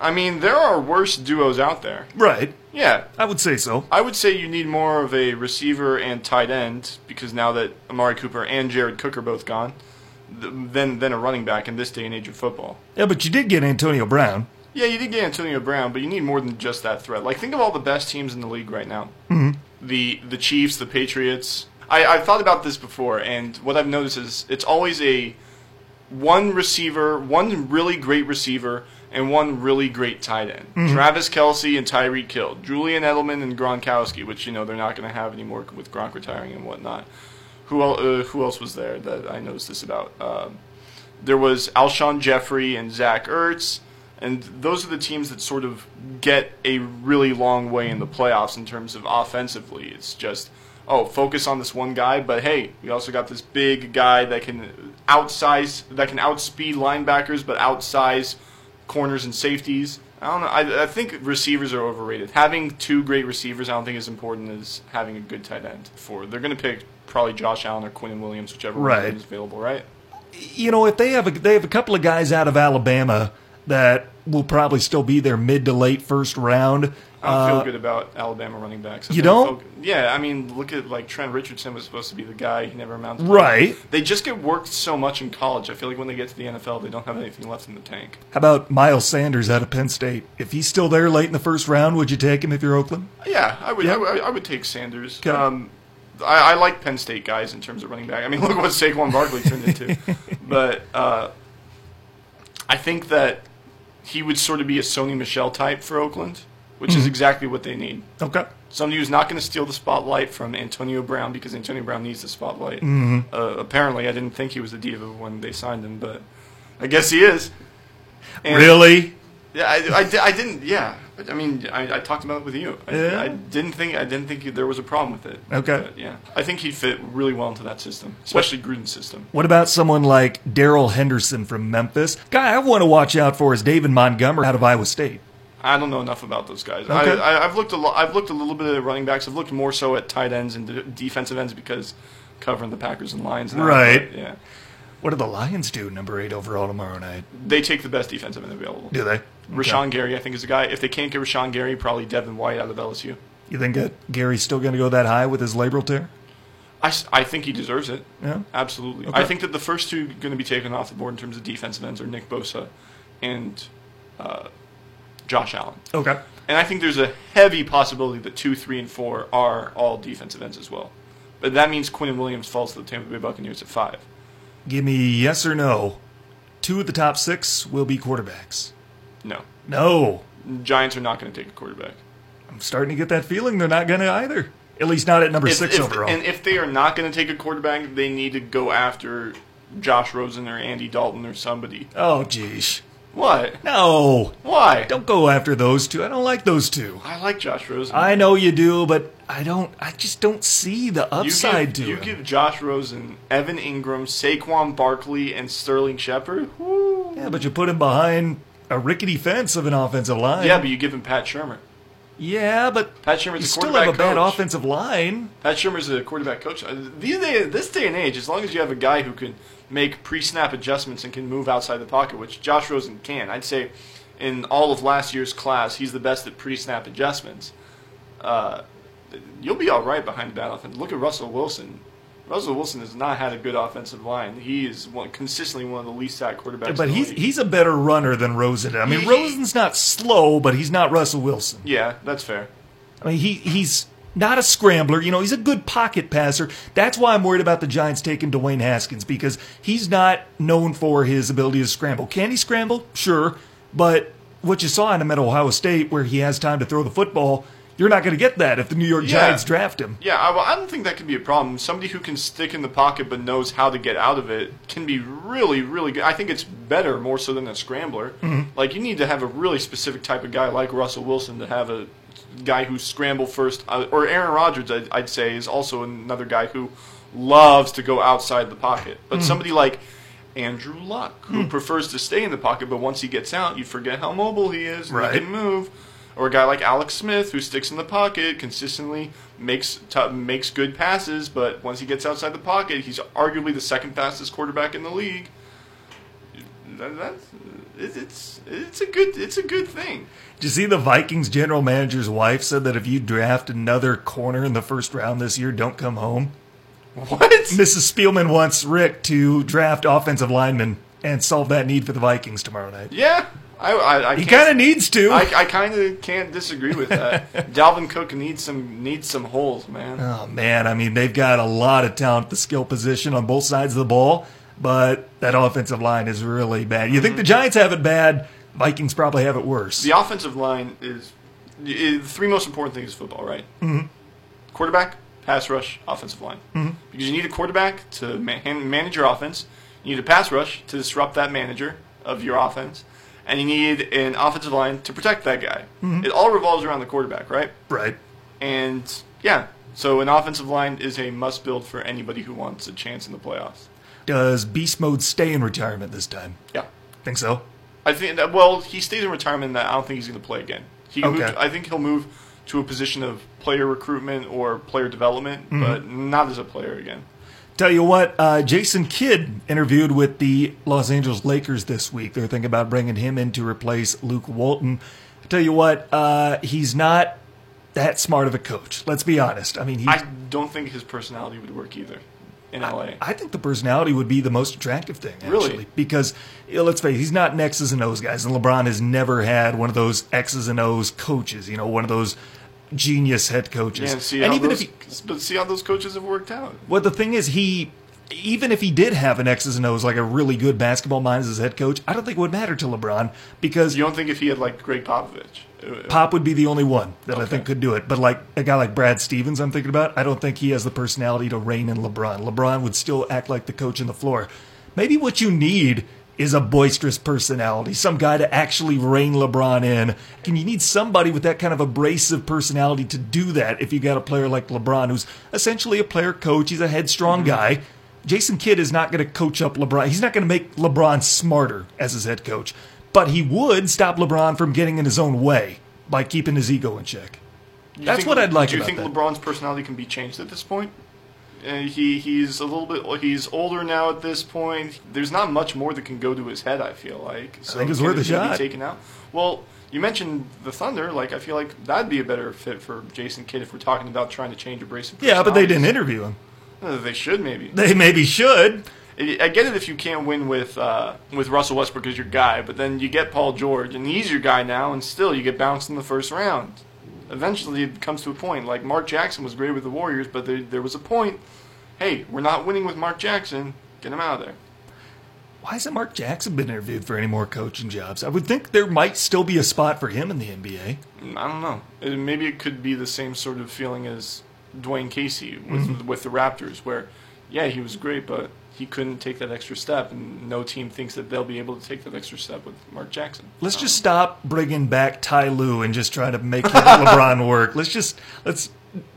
I mean, there are worse duos out there. Right. Yeah, I would say so. I would say you need more of a receiver and tight end because now that Amari Cooper and Jared Cook are both gone, th- than than a running back in this day and age of football. Yeah, but you did get Antonio Brown. Yeah, you did get Antonio Brown, but you need more than just that threat. Like, think of all the best teams in the league right now. Mm-hmm. The the Chiefs, the Patriots. I, I've thought about this before, and what I've noticed is it's always a one receiver, one really great receiver, and one really great tight end. Travis Kelce and Tyreek Hill, Julian Edelman and Gronkowski, which you know they're not going to have anymore with Gronk retiring and whatnot. Who el- uh, who else was there that I noticed this about? Um, there was Alshon Jeffery and Zach Ertz, and those are the teams that sort of get a really long way in the playoffs in terms of offensively. It's just, oh, focus on this one guy, but hey, we also got this big guy that can outsize, that can outspeed linebackers, but outsize corners and safeties. I don't know. I, I think receivers are overrated. Having two great receivers, I don't think is important as having a good tight end. For they're going to pick probably Josh Allen or Quinn Williams, whichever Right. one is available, right? You know, if they have a, they have a couple of guys out of Alabama that will probably still be there mid to late first round. I don't Uh, feel good about Alabama running backs. You don't? folk- yeah, I mean, look at like Trent Richardson was supposed to be the guy. He never amounted. to Right. They just get worked so much in college. I feel like when they get to the NFL, they don't have anything left in the tank. How about Miles Sanders out of Penn State? If he's still there late in the first round, would you take him if you're Oakland? Yeah, I would. Yeah. I, would I would take Sanders. Okay. Um, I, I like Penn State guys in terms of running back. I mean, look what Saquon Barkley turned into. But uh, I think that he would sort of be a Sony Michel type for Oakland, which Mm-hmm. is exactly what they need. Okay. Somebody who's not going to steal the spotlight from Antonio Brown because Antonio Brown needs the spotlight. Mm-hmm. Uh, apparently, I didn't think he was a diva when they signed him, but I guess he is. And- Really? Yeah, I, I, I didn't. Yeah, I mean, I, I talked about it with you. I, Yeah. I didn't think I didn't think there was a problem with it. Okay. But, yeah, I think he'd fit really well into that system, especially Gruden's system. What about someone like Darrell Henderson from Memphis? Guy I want to watch out for is David Montgomery out of Iowa State. I don't know enough about those guys. Okay. I, I, I've looked a lot. I've looked a little bit at running backs. I've looked more so at tight ends and de- defensive ends because covering the Packers and Lions. Now, Right. but, yeah. What do the Lions do number eight overall tomorrow night? They take the best defensive end available. Do they? Rashan Gary, I think, is a guy. If they can't get Rashan Gary, probably Devin White out of LSU. You think that Gary's still going to go that high with his labral tear? I, I think he deserves it. Yeah. Absolutely. Okay. I think that the first two going to be taken off the board in terms of defensive ends are Nick Bosa and uh, Josh Allen. Okay. And I think there's a heavy possibility that two, three, and four are all defensive ends as well. But that means Quinnen Williams falls to the Tampa Bay Buccaneers at five. Give me yes or no. Two of the top six will be quarterbacks. No. No. Giants are not going to take a quarterback. I'm starting to get that feeling they're not going to either. At least not at number If- six if- overall. And if they are not going to take a quarterback, they need to go after Josh Rosen or Andy Dalton or somebody. oh, geez. What? No. Why? Don't go after those two. I don't like those two. I like Josh Rosen. I know you do, but I don't. I just don't see the you upside give, to you him. give Josh Rosen, Evan Engram, Saquon Barkley, and Sterling Shepard. Woo. yeah, but you put him behind a rickety fence of an offensive line. Yeah, but you give him Pat Shurmur. yeah, but Pat Shurmur's you a still quarterback have a bad offensive line. Pat Shurmur's a quarterback coach. These day, this day and age, as long as you have a guy who can make pre-snap adjustments and can move outside the pocket, which Josh Rosen can, I'd say in all of last year's class, he's the best at pre-snap adjustments. Uh, you'll be all right behind the bad offense. Look at Russell Wilson. Russell Wilson has not had a good offensive line. He is one, consistently one of the least sacked quarterbacks. But in the he's league. he's a better runner than Rosen. I mean, He- Rosen's not slow, but he's not Russell Wilson. yeah, that's fair. I mean, he he's not a scrambler. You know, he's a good pocket passer. That's why I'm worried about the Giants taking Dwayne Haskins because he's not known for his ability to scramble. Can he scramble? Sure, but what you saw in him at Ohio State, where he has time to throw the football, you're not going to get that if the New York Yeah. Giants draft him. Yeah, I, well, I don't think that can be a problem. Somebody who can stick in the pocket but knows how to get out of it can be really, really good. I think it's better more so than a scrambler. Mm-hmm. Like you need to have a really specific type of guy like Russell Wilson to have a guy who scramble first, uh, or Aaron Rodgers. I'd, I'd say is also another guy who loves to go outside the pocket. But somebody like Andrew Luck who prefers to stay in the pocket, but once he gets out, you forget how mobile he is. and Right. He can move or a guy like Alex Smith who sticks in the pocket consistently makes t- makes good passes, but once he gets outside the pocket, he's arguably the second fastest quarterback in the league. That, that's it's it's a good it's a good thing. Did you see the Vikings general manager's wife said that if you draft another corner in the first round this year, don't come home? What? Mrs. Spielman wants Rick to draft offensive linemen and solve that need for the Vikings tomorrow night. Yeah, I I, I He kind of needs to. I, I kind of can't disagree with that. Dalvin Cook needs some needs some holes, man. Oh man, I mean they've got a lot of talent at the skill position on both sides of the ball, but that offensive line is really bad. You think the mm-hmm. Giants have it bad? Vikings probably have it worse. The offensive line is, i the three most important things in football, right? Mm-hmm. Quarterback, pass rush, offensive line. Mm-hmm. Because you need a quarterback to ma- han- manage your offense. You need a pass rush to disrupt that manager of your offense, and you need an offensive line to protect that guy. It all revolves around the quarterback, right? Right. And yeah, so an offensive line is a must build for anybody who wants a chance in the playoffs. Does Beast Mode stay in retirement this time? Yeah. Think so? I think that well, he stays in retirement. That I don't think he's going to play again. He Okay. moved, I think he'll move to a position of player recruitment or player development, Mm-hmm. but not as a player again. Tell you what, uh, Jason Kidd interviewed with the Los Angeles Lakers this week. They're thinking about bringing him in to replace Luke Walton. I tell you what, uh, he's not that smart of a coach. Let's be honest. I mean, I don't think his personality would work either in LA. I think the personality would be the most attractive thing, actually. Really? Because, you know, let's face it, he's not an X's and O's guys. And LeBron has never had one of those X's and O's coaches, you know, one of those genius head coaches. yeah, and see and even those, if he, but see how those coaches have worked out. well, the thing is, he, even if he did have an X's and O's, like a really good basketball mind as his head coach, I don't think it would matter to LeBron because You don't think if he had like Gregg Popovich, uh, Pop would be the only one that I think could do it. But like a guy like Brad Stevens, I'm thinking about, I don't think he has the personality to rein in LeBron. LeBron would still act like the coach in the floor. Maybe what you need is a boisterous personality, some guy to actually rein LeBron in. And you need somebody with that kind of abrasive personality to do that if you got a player like LeBron, who's essentially a player coach. He's a headstrong Mm-hmm. guy. Jason Kidd is not going to coach up LeBron. He's not going to make LeBron smarter as his head coach, but he would stop LeBron from getting in his own way by keeping his ego in check. You That's think- what I'd like to Do you think that. LeBron's personality can be changed at this point? Uh, he he's a little bit he's older now at this point. There's not much more that can go to his head. I feel like. So think it's worth a shot. Taken out. Well, you mentioned the Thunder. Like I feel like that'd be a better fit for Jason Kidd if we're talking about trying to change abrasive. Yeah, but they didn't interview him. They should maybe. They maybe should. I I get it if you can't win with uh, with Russell Westbrook as your guy, but then you get Paul George and he's your guy now, and still you get bounced in the first round. Eventually, it comes to a point. Like Mark Jackson was great with the Warriors, but there, there was a point. Hey, we're not winning with Mark Jackson. Get him out of there. Why hasn't Mark Jackson been interviewed for any more coaching jobs? I would think there might still be a spot for him in the NBA. I don't know. Uh, Maybe it could be the same sort of feeling as Dwane Casey with with the Raptors, where yeah, he was great, but he couldn't take that extra step, and no team thinks that they'll be able to take that extra step with Mark Jackson. Let's just stop bringing back Ty Lue and just try to make LeBron work. Let's just let's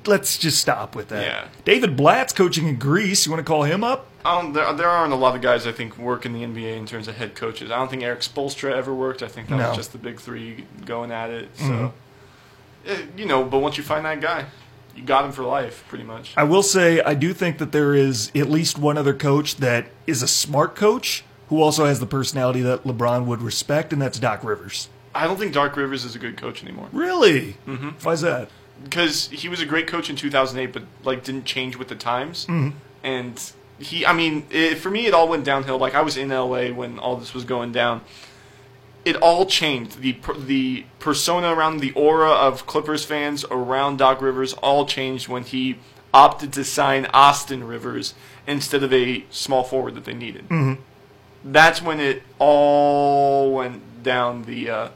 let's just stop with that. Yeah. David Blatt's coaching in Greece. You want to call him up? Don't, there, there aren't a lot of guys I think work in the NBA in terms of head coaches. I don't think Erik Spoelstra ever worked. I think that No. Mm-hmm. was just the big three going at it. So, eh, you know, but once you find that guy, you got him for life, pretty much. I will say I do think that there is at least one other coach that is a smart coach who also has the personality that LeBron would respect, and that's Doc Rivers. I don't think Doc Rivers is a good coach anymore Really? Mm-hmm. Why's that? because he was a great coach in 2008, but like didn't change with the times. Mm-hmm. And he, I mean, it, for me, it all went downhill. Like I was in LA when all this was going down. It all changed. The the persona around the aura of Clippers fans around Doc Rivers all changed when he opted to sign Austin Rivers instead of a small forward that they needed. That's when it all went down the uh,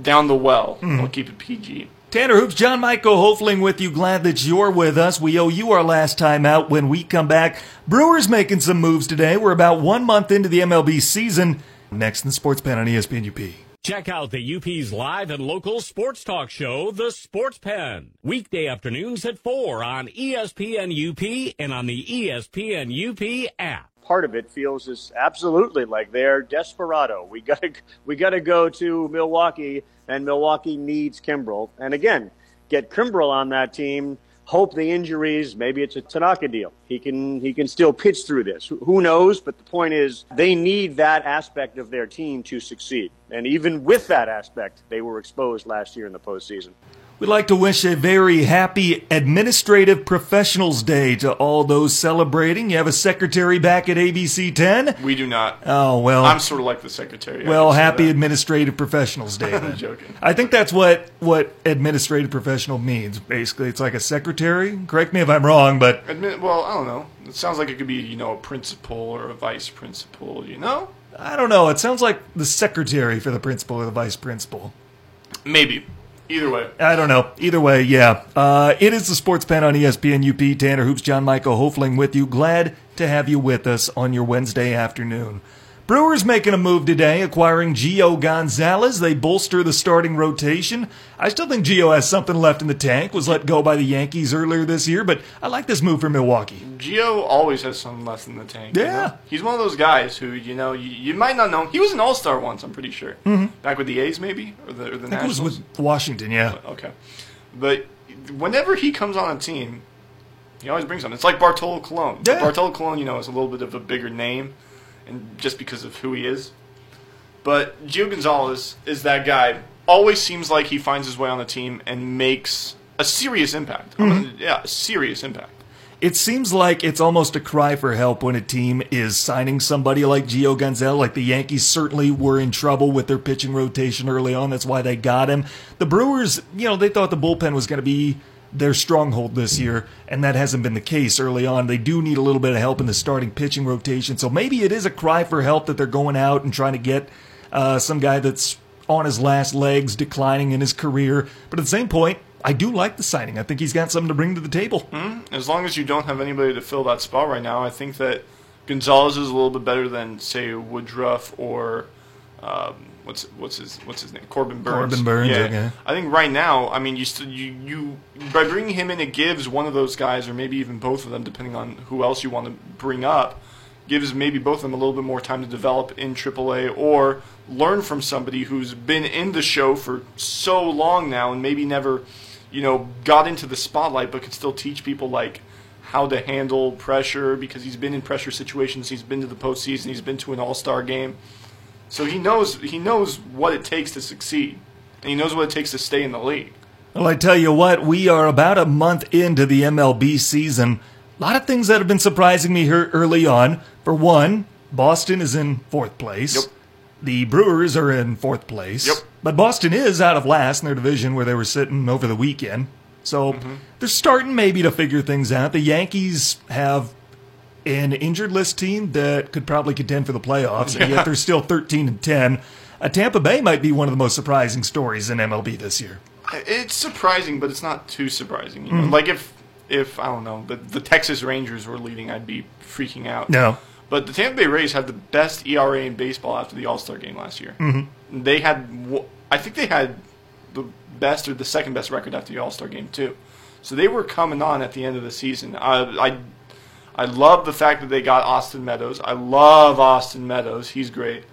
down the well. I'll keep it PG. Tanner Hoops, John Michael Hofling with you. Glad that you're with us. We owe you our last time out when we come back. Brewers making some moves today. We're about one month into the MLB season. Next in the Sports Pen on ESPN UP. Check out the UP's live and local sports talk show, The Sports Pen. Weekday afternoons at 4 on ESPN UP and on the ESPN UP app. part of it feels is absolutely like they're desperado. We got to we got to go to Milwaukee, and Milwaukee needs Kimbrel. And again, get Kimbrel on that team. Hope the injuries. Maybe it's a Tanaka deal. He can he can still pitch through this. Who- knows? But the point is, they need that aspect of their team to succeed. And even with that aspect, they were exposed last year in the postseason. We'd like to wish a very happy Administrative Professionals Day to all those celebrating. You have a secretary back at ABC 10? We do not. Oh, well. I'm sort of like the secretary. I well, happy. Administrative Professionals Day. I'm joking. I think that's what what administrative professional means. Basically, it's like a secretary. Correct me if I'm wrong, but Admit, well, I don't know. It sounds like it could be, you know, a principal or a vice principal. You know, I don't know. It sounds like the secretary for the principal or the vice principal. maybe. Either way, I don't know. Either way, yeah. Uh, it is the Sports Pen on ESPN UP. Tanner Hoops, John Michael Hofling with you. Glad to have you with us on your Wednesday afternoon. Brewers making a move today, acquiring Gio Gonzalez. They bolster the starting rotation. I still think Gio has something left in the tank. Was let go by the Yankees earlier this year, but I like this move for Milwaukee. Gio always has something left in the tank. you Yeah. know? he's one of those guys who you know you, you might not know. He was an All Star once. I'm pretty sure. Back with the A's, maybe or the or the Mm-hmm. I was with Washington, yeah. Okay, but whenever he comes on a team, he always brings something. It's like Bartolo Colon. Yeah. Bartolo Colon, you know, is a little bit of a bigger name, and just because of who he is. But Gio Gonzalez is that guy. Always seems like he finds his way on the team and makes a serious impact. Mm-hmm. Um, yeah, a serious impact. It seems like it's almost a cry for help when a team is signing somebody like Gio Gonzalez. Like the Yankees certainly were in trouble with their pitching rotation early on. That's why they got him. The Brewers, you know, they thought the bullpen was going to be their stronghold this year, and that hasn't been the case early on. They do need a little bit of help in the starting pitching rotation. So maybe it is a cry for help that they're going out and trying to get uh, some guy that's on his last legs, declining in his career. But at the same point, I do like the signing. I think he's got something to bring to the table. As long as you don't have anybody to fill that spot right now, I think that Gonzalez is a little bit better than say Woodruff or um, what's what's his what's his name Corbin Burnes. Corbin Burnes, Yeah. okay. I think right now, I mean, you still you you by bringing him in, it gives one of those guys, or maybe even both of them, depending on who else you want to bring up, gives maybe both of them a little bit more time to develop in AAA or learn from somebody who's been in the show for so long now and maybe never, you know, got into the spotlight, but could still teach people like how to handle pressure because he's been in pressure situations, he's been to the postseason, he's been to an All Star game. So he knows he knows what it takes to succeed, and he knows what it takes to stay in the league. Well, I tell you what, we are about a month into the MLB season. A lot of things that have been surprising me here early on. For one, Boston is in fourth place. Yep. The Brewers are in fourth place. Yep. But Boston is out of last in their division where they were sitting over the weekend. So Mm-hmm. they're starting maybe to figure things out. The Yankees have an injured list team that could probably contend for the playoffs, and yet they're still 13 and 10. Uh, Tampa Bay might be one of the most surprising stories in MLB this year. It's surprising, but it's not too surprising. You know? Like if if I don't know the the Texas Rangers were leading, I'd be freaking out. No. But the Tampa Bay Rays had the best ERA in baseball after the All Star game last year. Mm-hmm. They had, I think they had the best or the second best record after the All Star game too. So they were coming on at the end of the season. I, I, I love the fact that they got Austin Meadows. I love Austin Meadows. He's great,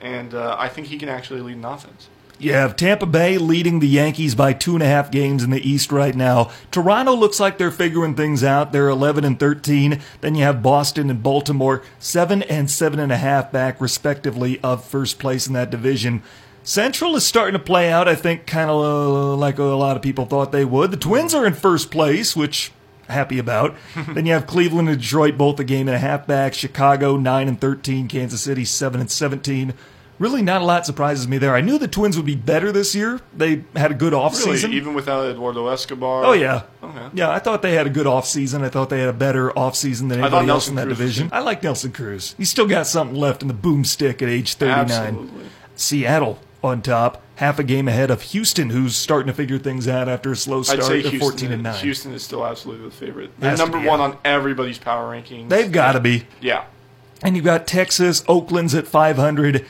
and uh, I think he can actually lead an offense. You have Tampa Bay leading the Yankees by two and a half games in the East right now. Toronto looks like they're figuring things out. They're 11 and 13. Then you have Boston and Baltimore, seven and seven and a half back, respectively, of first place in that division. Central is starting to play out, I think, kind of like a lot of people thought they would. The Twins are in first place, which happy about. then you have Cleveland and Detroit both a game and a half back. Chicago 9 and 13. Kansas City 7 and 17. Really, not a lot surprises me there. I knew the Twins would be better this year. They had a good Really, offseason. even without Eduardo Escobar. Oh yeah, Okay. yeah. I thought they had a good offseason. I thought they had a better offseason than anybody else in that Cruz division. I like Nelson Cruz. He's still got something left in the boomstick at age thirty nine. Absolutely. Seattle on top, half a game ahead of Houston, who's starting to figure things out after a slow start. I'd say Houston, fourteen and nine. Houston is still absolutely the favorite. They're number be, one on everybody's power rankings. They've got to be. Yeah. And you've got Texas, Oakland's at 500.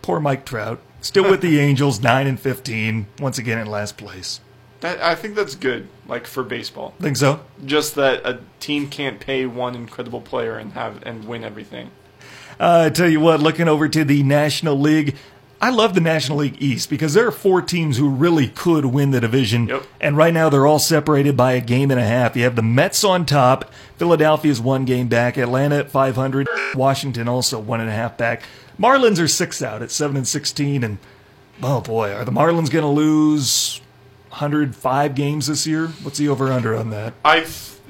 Poor Mike Trout. Still with the Angels, 9 and 15. Once again in last place. That, I think that's good, like for baseball. Think so? Just that a team can't pay one incredible player and have and win everything. Uh, I tell you what, looking over to the National League, I love the National League East because there are four teams who really could win the division. Yep. And right now they're all separated by a game and a half. You have the Mets on top. Philadelphia's one game back. Atlanta at 500. Washington also one and a half back. Marlins are six out at 7 and 16. And oh boy, are the Marlins going to lose 105 games this year? What's the over under on that? I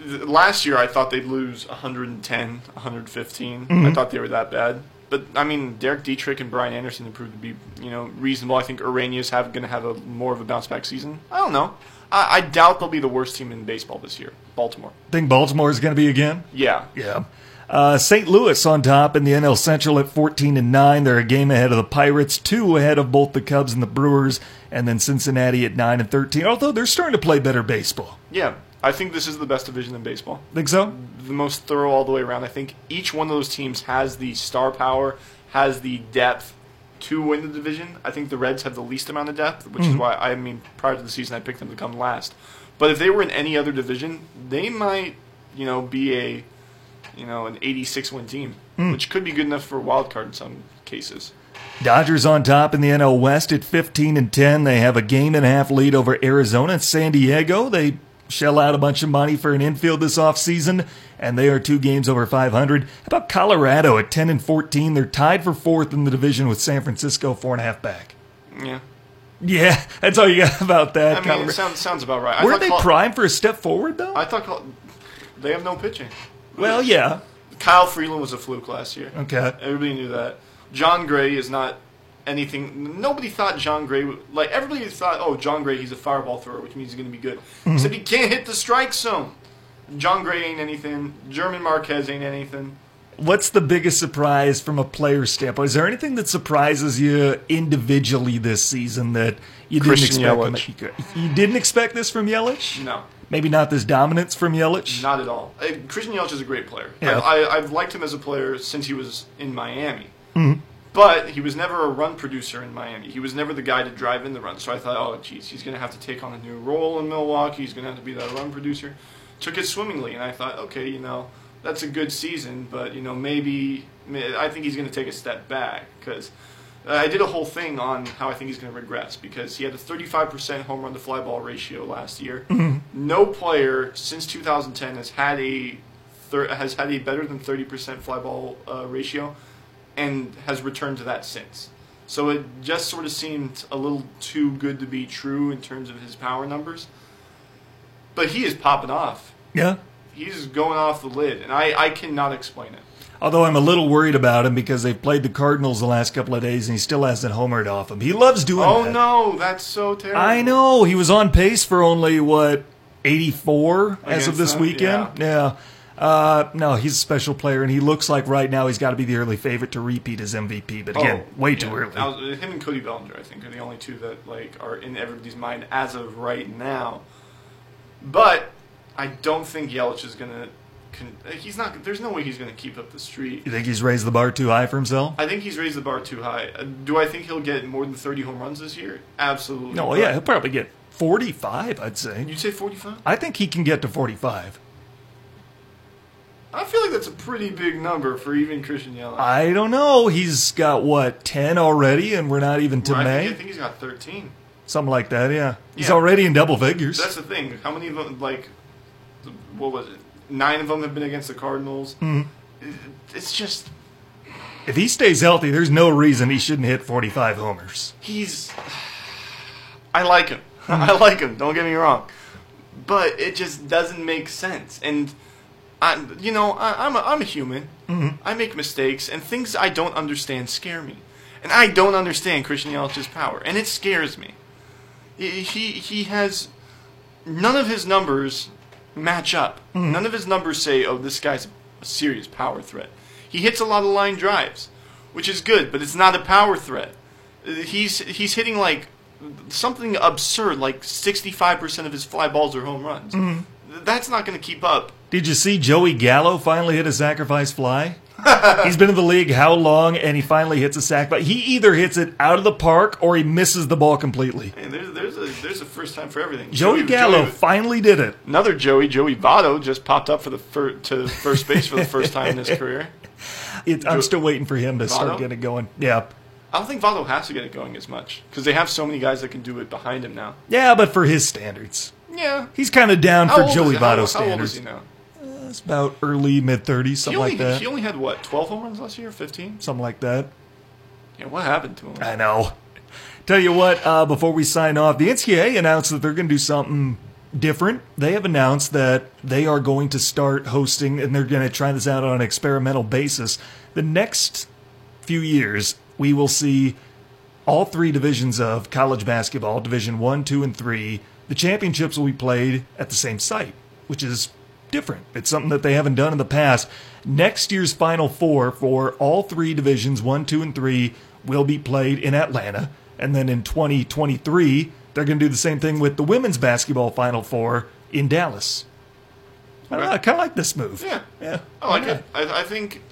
last year I thought they'd lose 110, 115. Mm-hmm. I thought they were that bad. But I mean, Derek Dietrich and Brian Anderson have proved to be, you know, reasonable. I think Ureña's have going to have a more of a bounce back season. I don't know. I, I doubt they'll be the worst team in baseball this year. Baltimore. Think Baltimore is going to be again? Yeah. Yeah. Uh, St. Louis on top in the NL Central at 14 and 9. They're a game ahead of the Pirates, two ahead of both the Cubs and the Brewers, and then Cincinnati at 9 and 13. Although they're starting to play better baseball. Yeah. I think this is the best division in baseball. Think so? the most thorough all the way around. I think each one of those teams has the star power, has the depth to win the division. I think the Reds have the least amount of depth, which is mm-hmm. why I mean prior to the season I picked them to come last. But if they were in any other division, they might, you know, be a you know, an 86 win team, hmm. which could be good enough for a wild card in some cases. Dodgers on top in the NL West at 15 and 10. They have a game and a half lead over Arizona and San Diego. They shell out a bunch of money for an infield this offseason, and they are two games over 500. How about Colorado at 10 and 14? They're tied for fourth in the division with San Francisco, four and a half back. Yeah. Yeah, that's all you got about that. I mean, Colorado. sounds, sounds about right. Were they Col- primed for a step forward, though? I thought Col- they have no pitching. well, yeah. Kyle Freeland was a fluke last year. Okay. Everybody knew that. Jon Gray is not anything. Nobody thought Jon Gray would- like everybody thought. Oh, Jon Gray, he's a fireball thrower, which means he's going to be good. Except he can't hit the strike zone. Jon Gray ain't anything. German Marquez ain't anything. What's the biggest surprise from a player standpoint? Is there anything that surprises you individually this season that you didn't expect? Yelich. You didn't expect this from Yelich? No. Maybe not this dominance from Yelich. Not at all. Uh, Christian Yelich is a great player. Yeah. I, I, I've liked him as a player since he was in Miami. Mhm. But he was never a run producer in Miami. He was never the guy to drive in the run. So I thought, oh, geez, he's going to have to take on a new role in Milwaukee. He's going to have to be that run producer. Took it swimmingly, and I thought, okay, you know, that's a good season, but you know, maybe may- I think he's going to take a step back because I did a whole thing on how I think he's going to regress because he had a 35% home run to fly ball ratio last year. Mhm. No player since 2010 has had a thir- has had a better than 30% fly ball uh, ratio and has returned to that since. So it just sort of seemed a little too good to be true in terms of his power numbers. But he is popping off. Yeah. He's going off the lid, and I, I cannot explain it. Although I'm a little worried about him because they've played the Cardinals the last couple of days and he still hasn't homered off them. He loves doing Oh that. no, that's so terrible. I know. He was on pace for only, what, 84 as of this them? weekend? Yeah. Uh, no, he's a special player, and he looks like right now he's got to be the early favorite to repeat as MVP. But again, Oh, way yeah. too early. Was- him and Cody Bellinger, I think, are the only two that like are in everybody's mind as of right now. But I don't think Yelich is gonna. He's not. There's no way he's gonna keep up the streak. You think he's raised the bar too high for himself? I think he's raised the bar too high. Uh, Do I think he'll get more than 30 home runs this year? Absolutely. No, But- yeah, he'll probably get 45, I'd say. You'd say 45? I think he can get to 45. I feel like that's a pretty big number for even Christian Yelich. I don't know. He's got, what, 10 already, and we're not even to Well, I May? think, I think he's got 13. Something like that, yeah. He's Yeah. already in double figures. That's the thing. How many of them, like, what was it? Nine of them have been against the Cardinals. Mhm. It's just, If he stays healthy, there's no reason he shouldn't hit 45 homers. he's. I like him. I like him. Don't get me wrong, but it just doesn't make sense. And I, you know, I, I'm a, I'm a human. Mhm. I make mistakes, and things I don't understand scare me. And I don't understand Christian Yelich's power, and it scares me. He he, he has none of his numbers match up. None of his numbers say, "Oh, this guy's a serious power threat." He hits a lot of line drives, which is good, but it's not a power threat. He's he's hitting like something absurd, like sixty-five percent of his fly balls are home runs. Mhm. That's not going to keep up. Did you see Joey Gallo finally hit a sacrifice fly? He's been in the league how long, and he finally hits a sac. But he either hits it out of the park or he misses the ball completely. And there's there's a there's a first time for everything. Joey Gallo Joey- finally did it. another Joey, Joey Votto, just popped up for the fir- to first base for the first time in his career. It, I'm still waiting for him to start getting it going. Yeah, I don't think Votto has to get it going as much because they have so many guys that can do it behind him now. yeah, but for his standards, Yeah, he's kind of down How for Joey is he? How- old is standards. he now? It's about early mid 30s, something only, like that. he only had what twelve home runs last year, fifteen. Something like that. Yeah, what happened to him? I know. Tell you what, uh, before we sign off, the NCAA announced that they're going to do something different. They have announced that they are going to start hosting, and they're going to try this out on an experimental basis. The next few years, we will see all three divisions of college basketball Division 1, 2, and 3. The championships will be played at the same site, which is different. It's something that they haven't done in the past. Next year's Final Four for all three divisions, 1, 2, and 3, will be played in Atlanta. And then in 2023, they're going to do the same thing with the women's basketball Final Four in Dallas. I, don't know, I kind of like this move. Yeah, Yeah. I like it. I, I think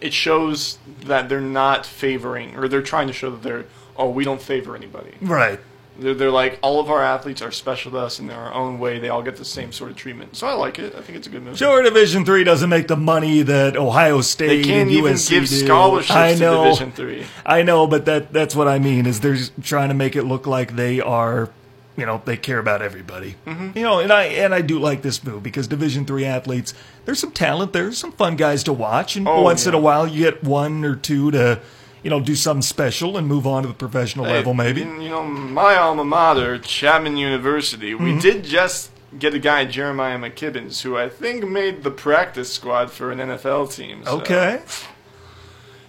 it shows that they're not favoring, or they're trying to show that they're. Oh, we don't favor anybody. Right. They're, they're like all of our athletes are special to us in their own way. They all get the same sort of treatment. So I like it. I think it's a good move. Sure, Division Three doesn't make the money that Ohio State They can't and even USC give do. scholarships I to know, Division Three. I know, but that that's what I mean. Is they're trying to make it look like they are, you know, they care about everybody. Mhm. You know, and I and I do like this move because Division Three athletes, there's some talent. There's some fun guys to watch, and Oh, once in yeah. a while you get one or two to, you know, do something special and move on to the professional Hey, level. Maybe. You you know, my alma mater, Chapman University, we Mhm. did just get a guy, Jeremiah McKibbins, who I think made the practice squad for an NFL team. so- Okay.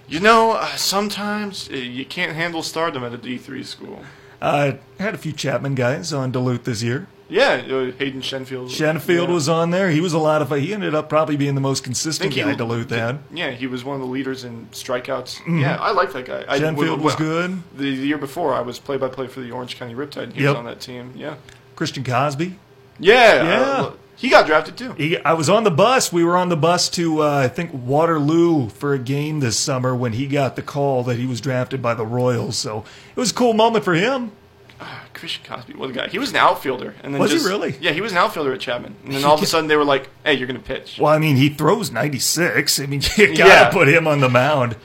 You know, uh, sometimes uh, you can't handle stardom at a D3 school. I had a few Chapman guys on Duluth this year. Yeah, uh, Hayden Shenfield. Shenfield yeah. was on there. He was a lot of fun. He ended up probably being the most consistent guy he- Duluth had. Yeah, he was one of the leaders in strikeouts. Mhm. Yeah, I like that guy. I, Shenfield was good. The, the year before, I was play-by-play for the Orange County Riptide. and He Yep. was on that team. Yeah. Christian Cosby, Yeah, Yeah. uh, he got drafted too. He, I was on the bus. We were on the bus to, uh, I think, Waterloo for a game this summer when he got the call that he was drafted by the Royals. So it was a cool moment for him. Christian Cosby, what a guy! He was an outfielder, and then Was he just, really? Yeah, he was an outfielder at Chapman, and then all of a sudden they were like, "Hey, you're going to pitch." Well, I mean, he throws 96. I mean, you got to Yeah. put him on the mound.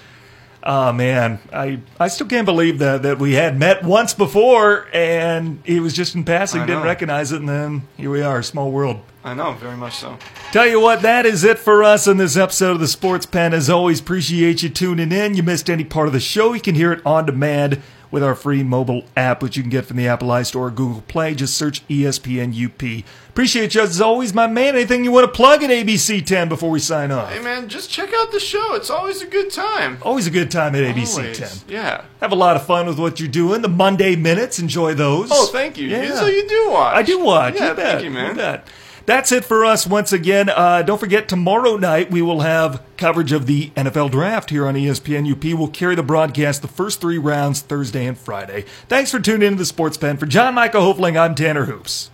Oh man, I I still can't believe that that we had met once before and he was just in passing, didn't recognize it, and then here we are, small world. I know, very much so. Tell you what, that is it for us in this episode of the Sports Pen. As always, appreciate you tuning in. You missed any part of the show, you can hear it on demand with our free mobile app, which you can get from the Apple iStore or Google Play. Just search ESPN UP. Appreciate you as always, my man. Anything you want to plug at ABC 10 before we sign off? Hey man, just check out the show. It's always a good time. Always a good time at ABC Always. 10. Yeah. Have a lot of fun with what you're doing. The Monday minutes, enjoy those. Oh, thank you. Yeah. So you do watch. I do watch. Yeah, you bet. thank you, man. You bet. That's it for us once again. Uh, don't forget, tomorrow night we will have coverage of the NFL draft here on ESPN UP. We'll carry the broadcast the first three rounds Thursday and Friday. Thanks for tuning in to the Sports Pen. For John Michael Hofling, I'm Tanner Hoops.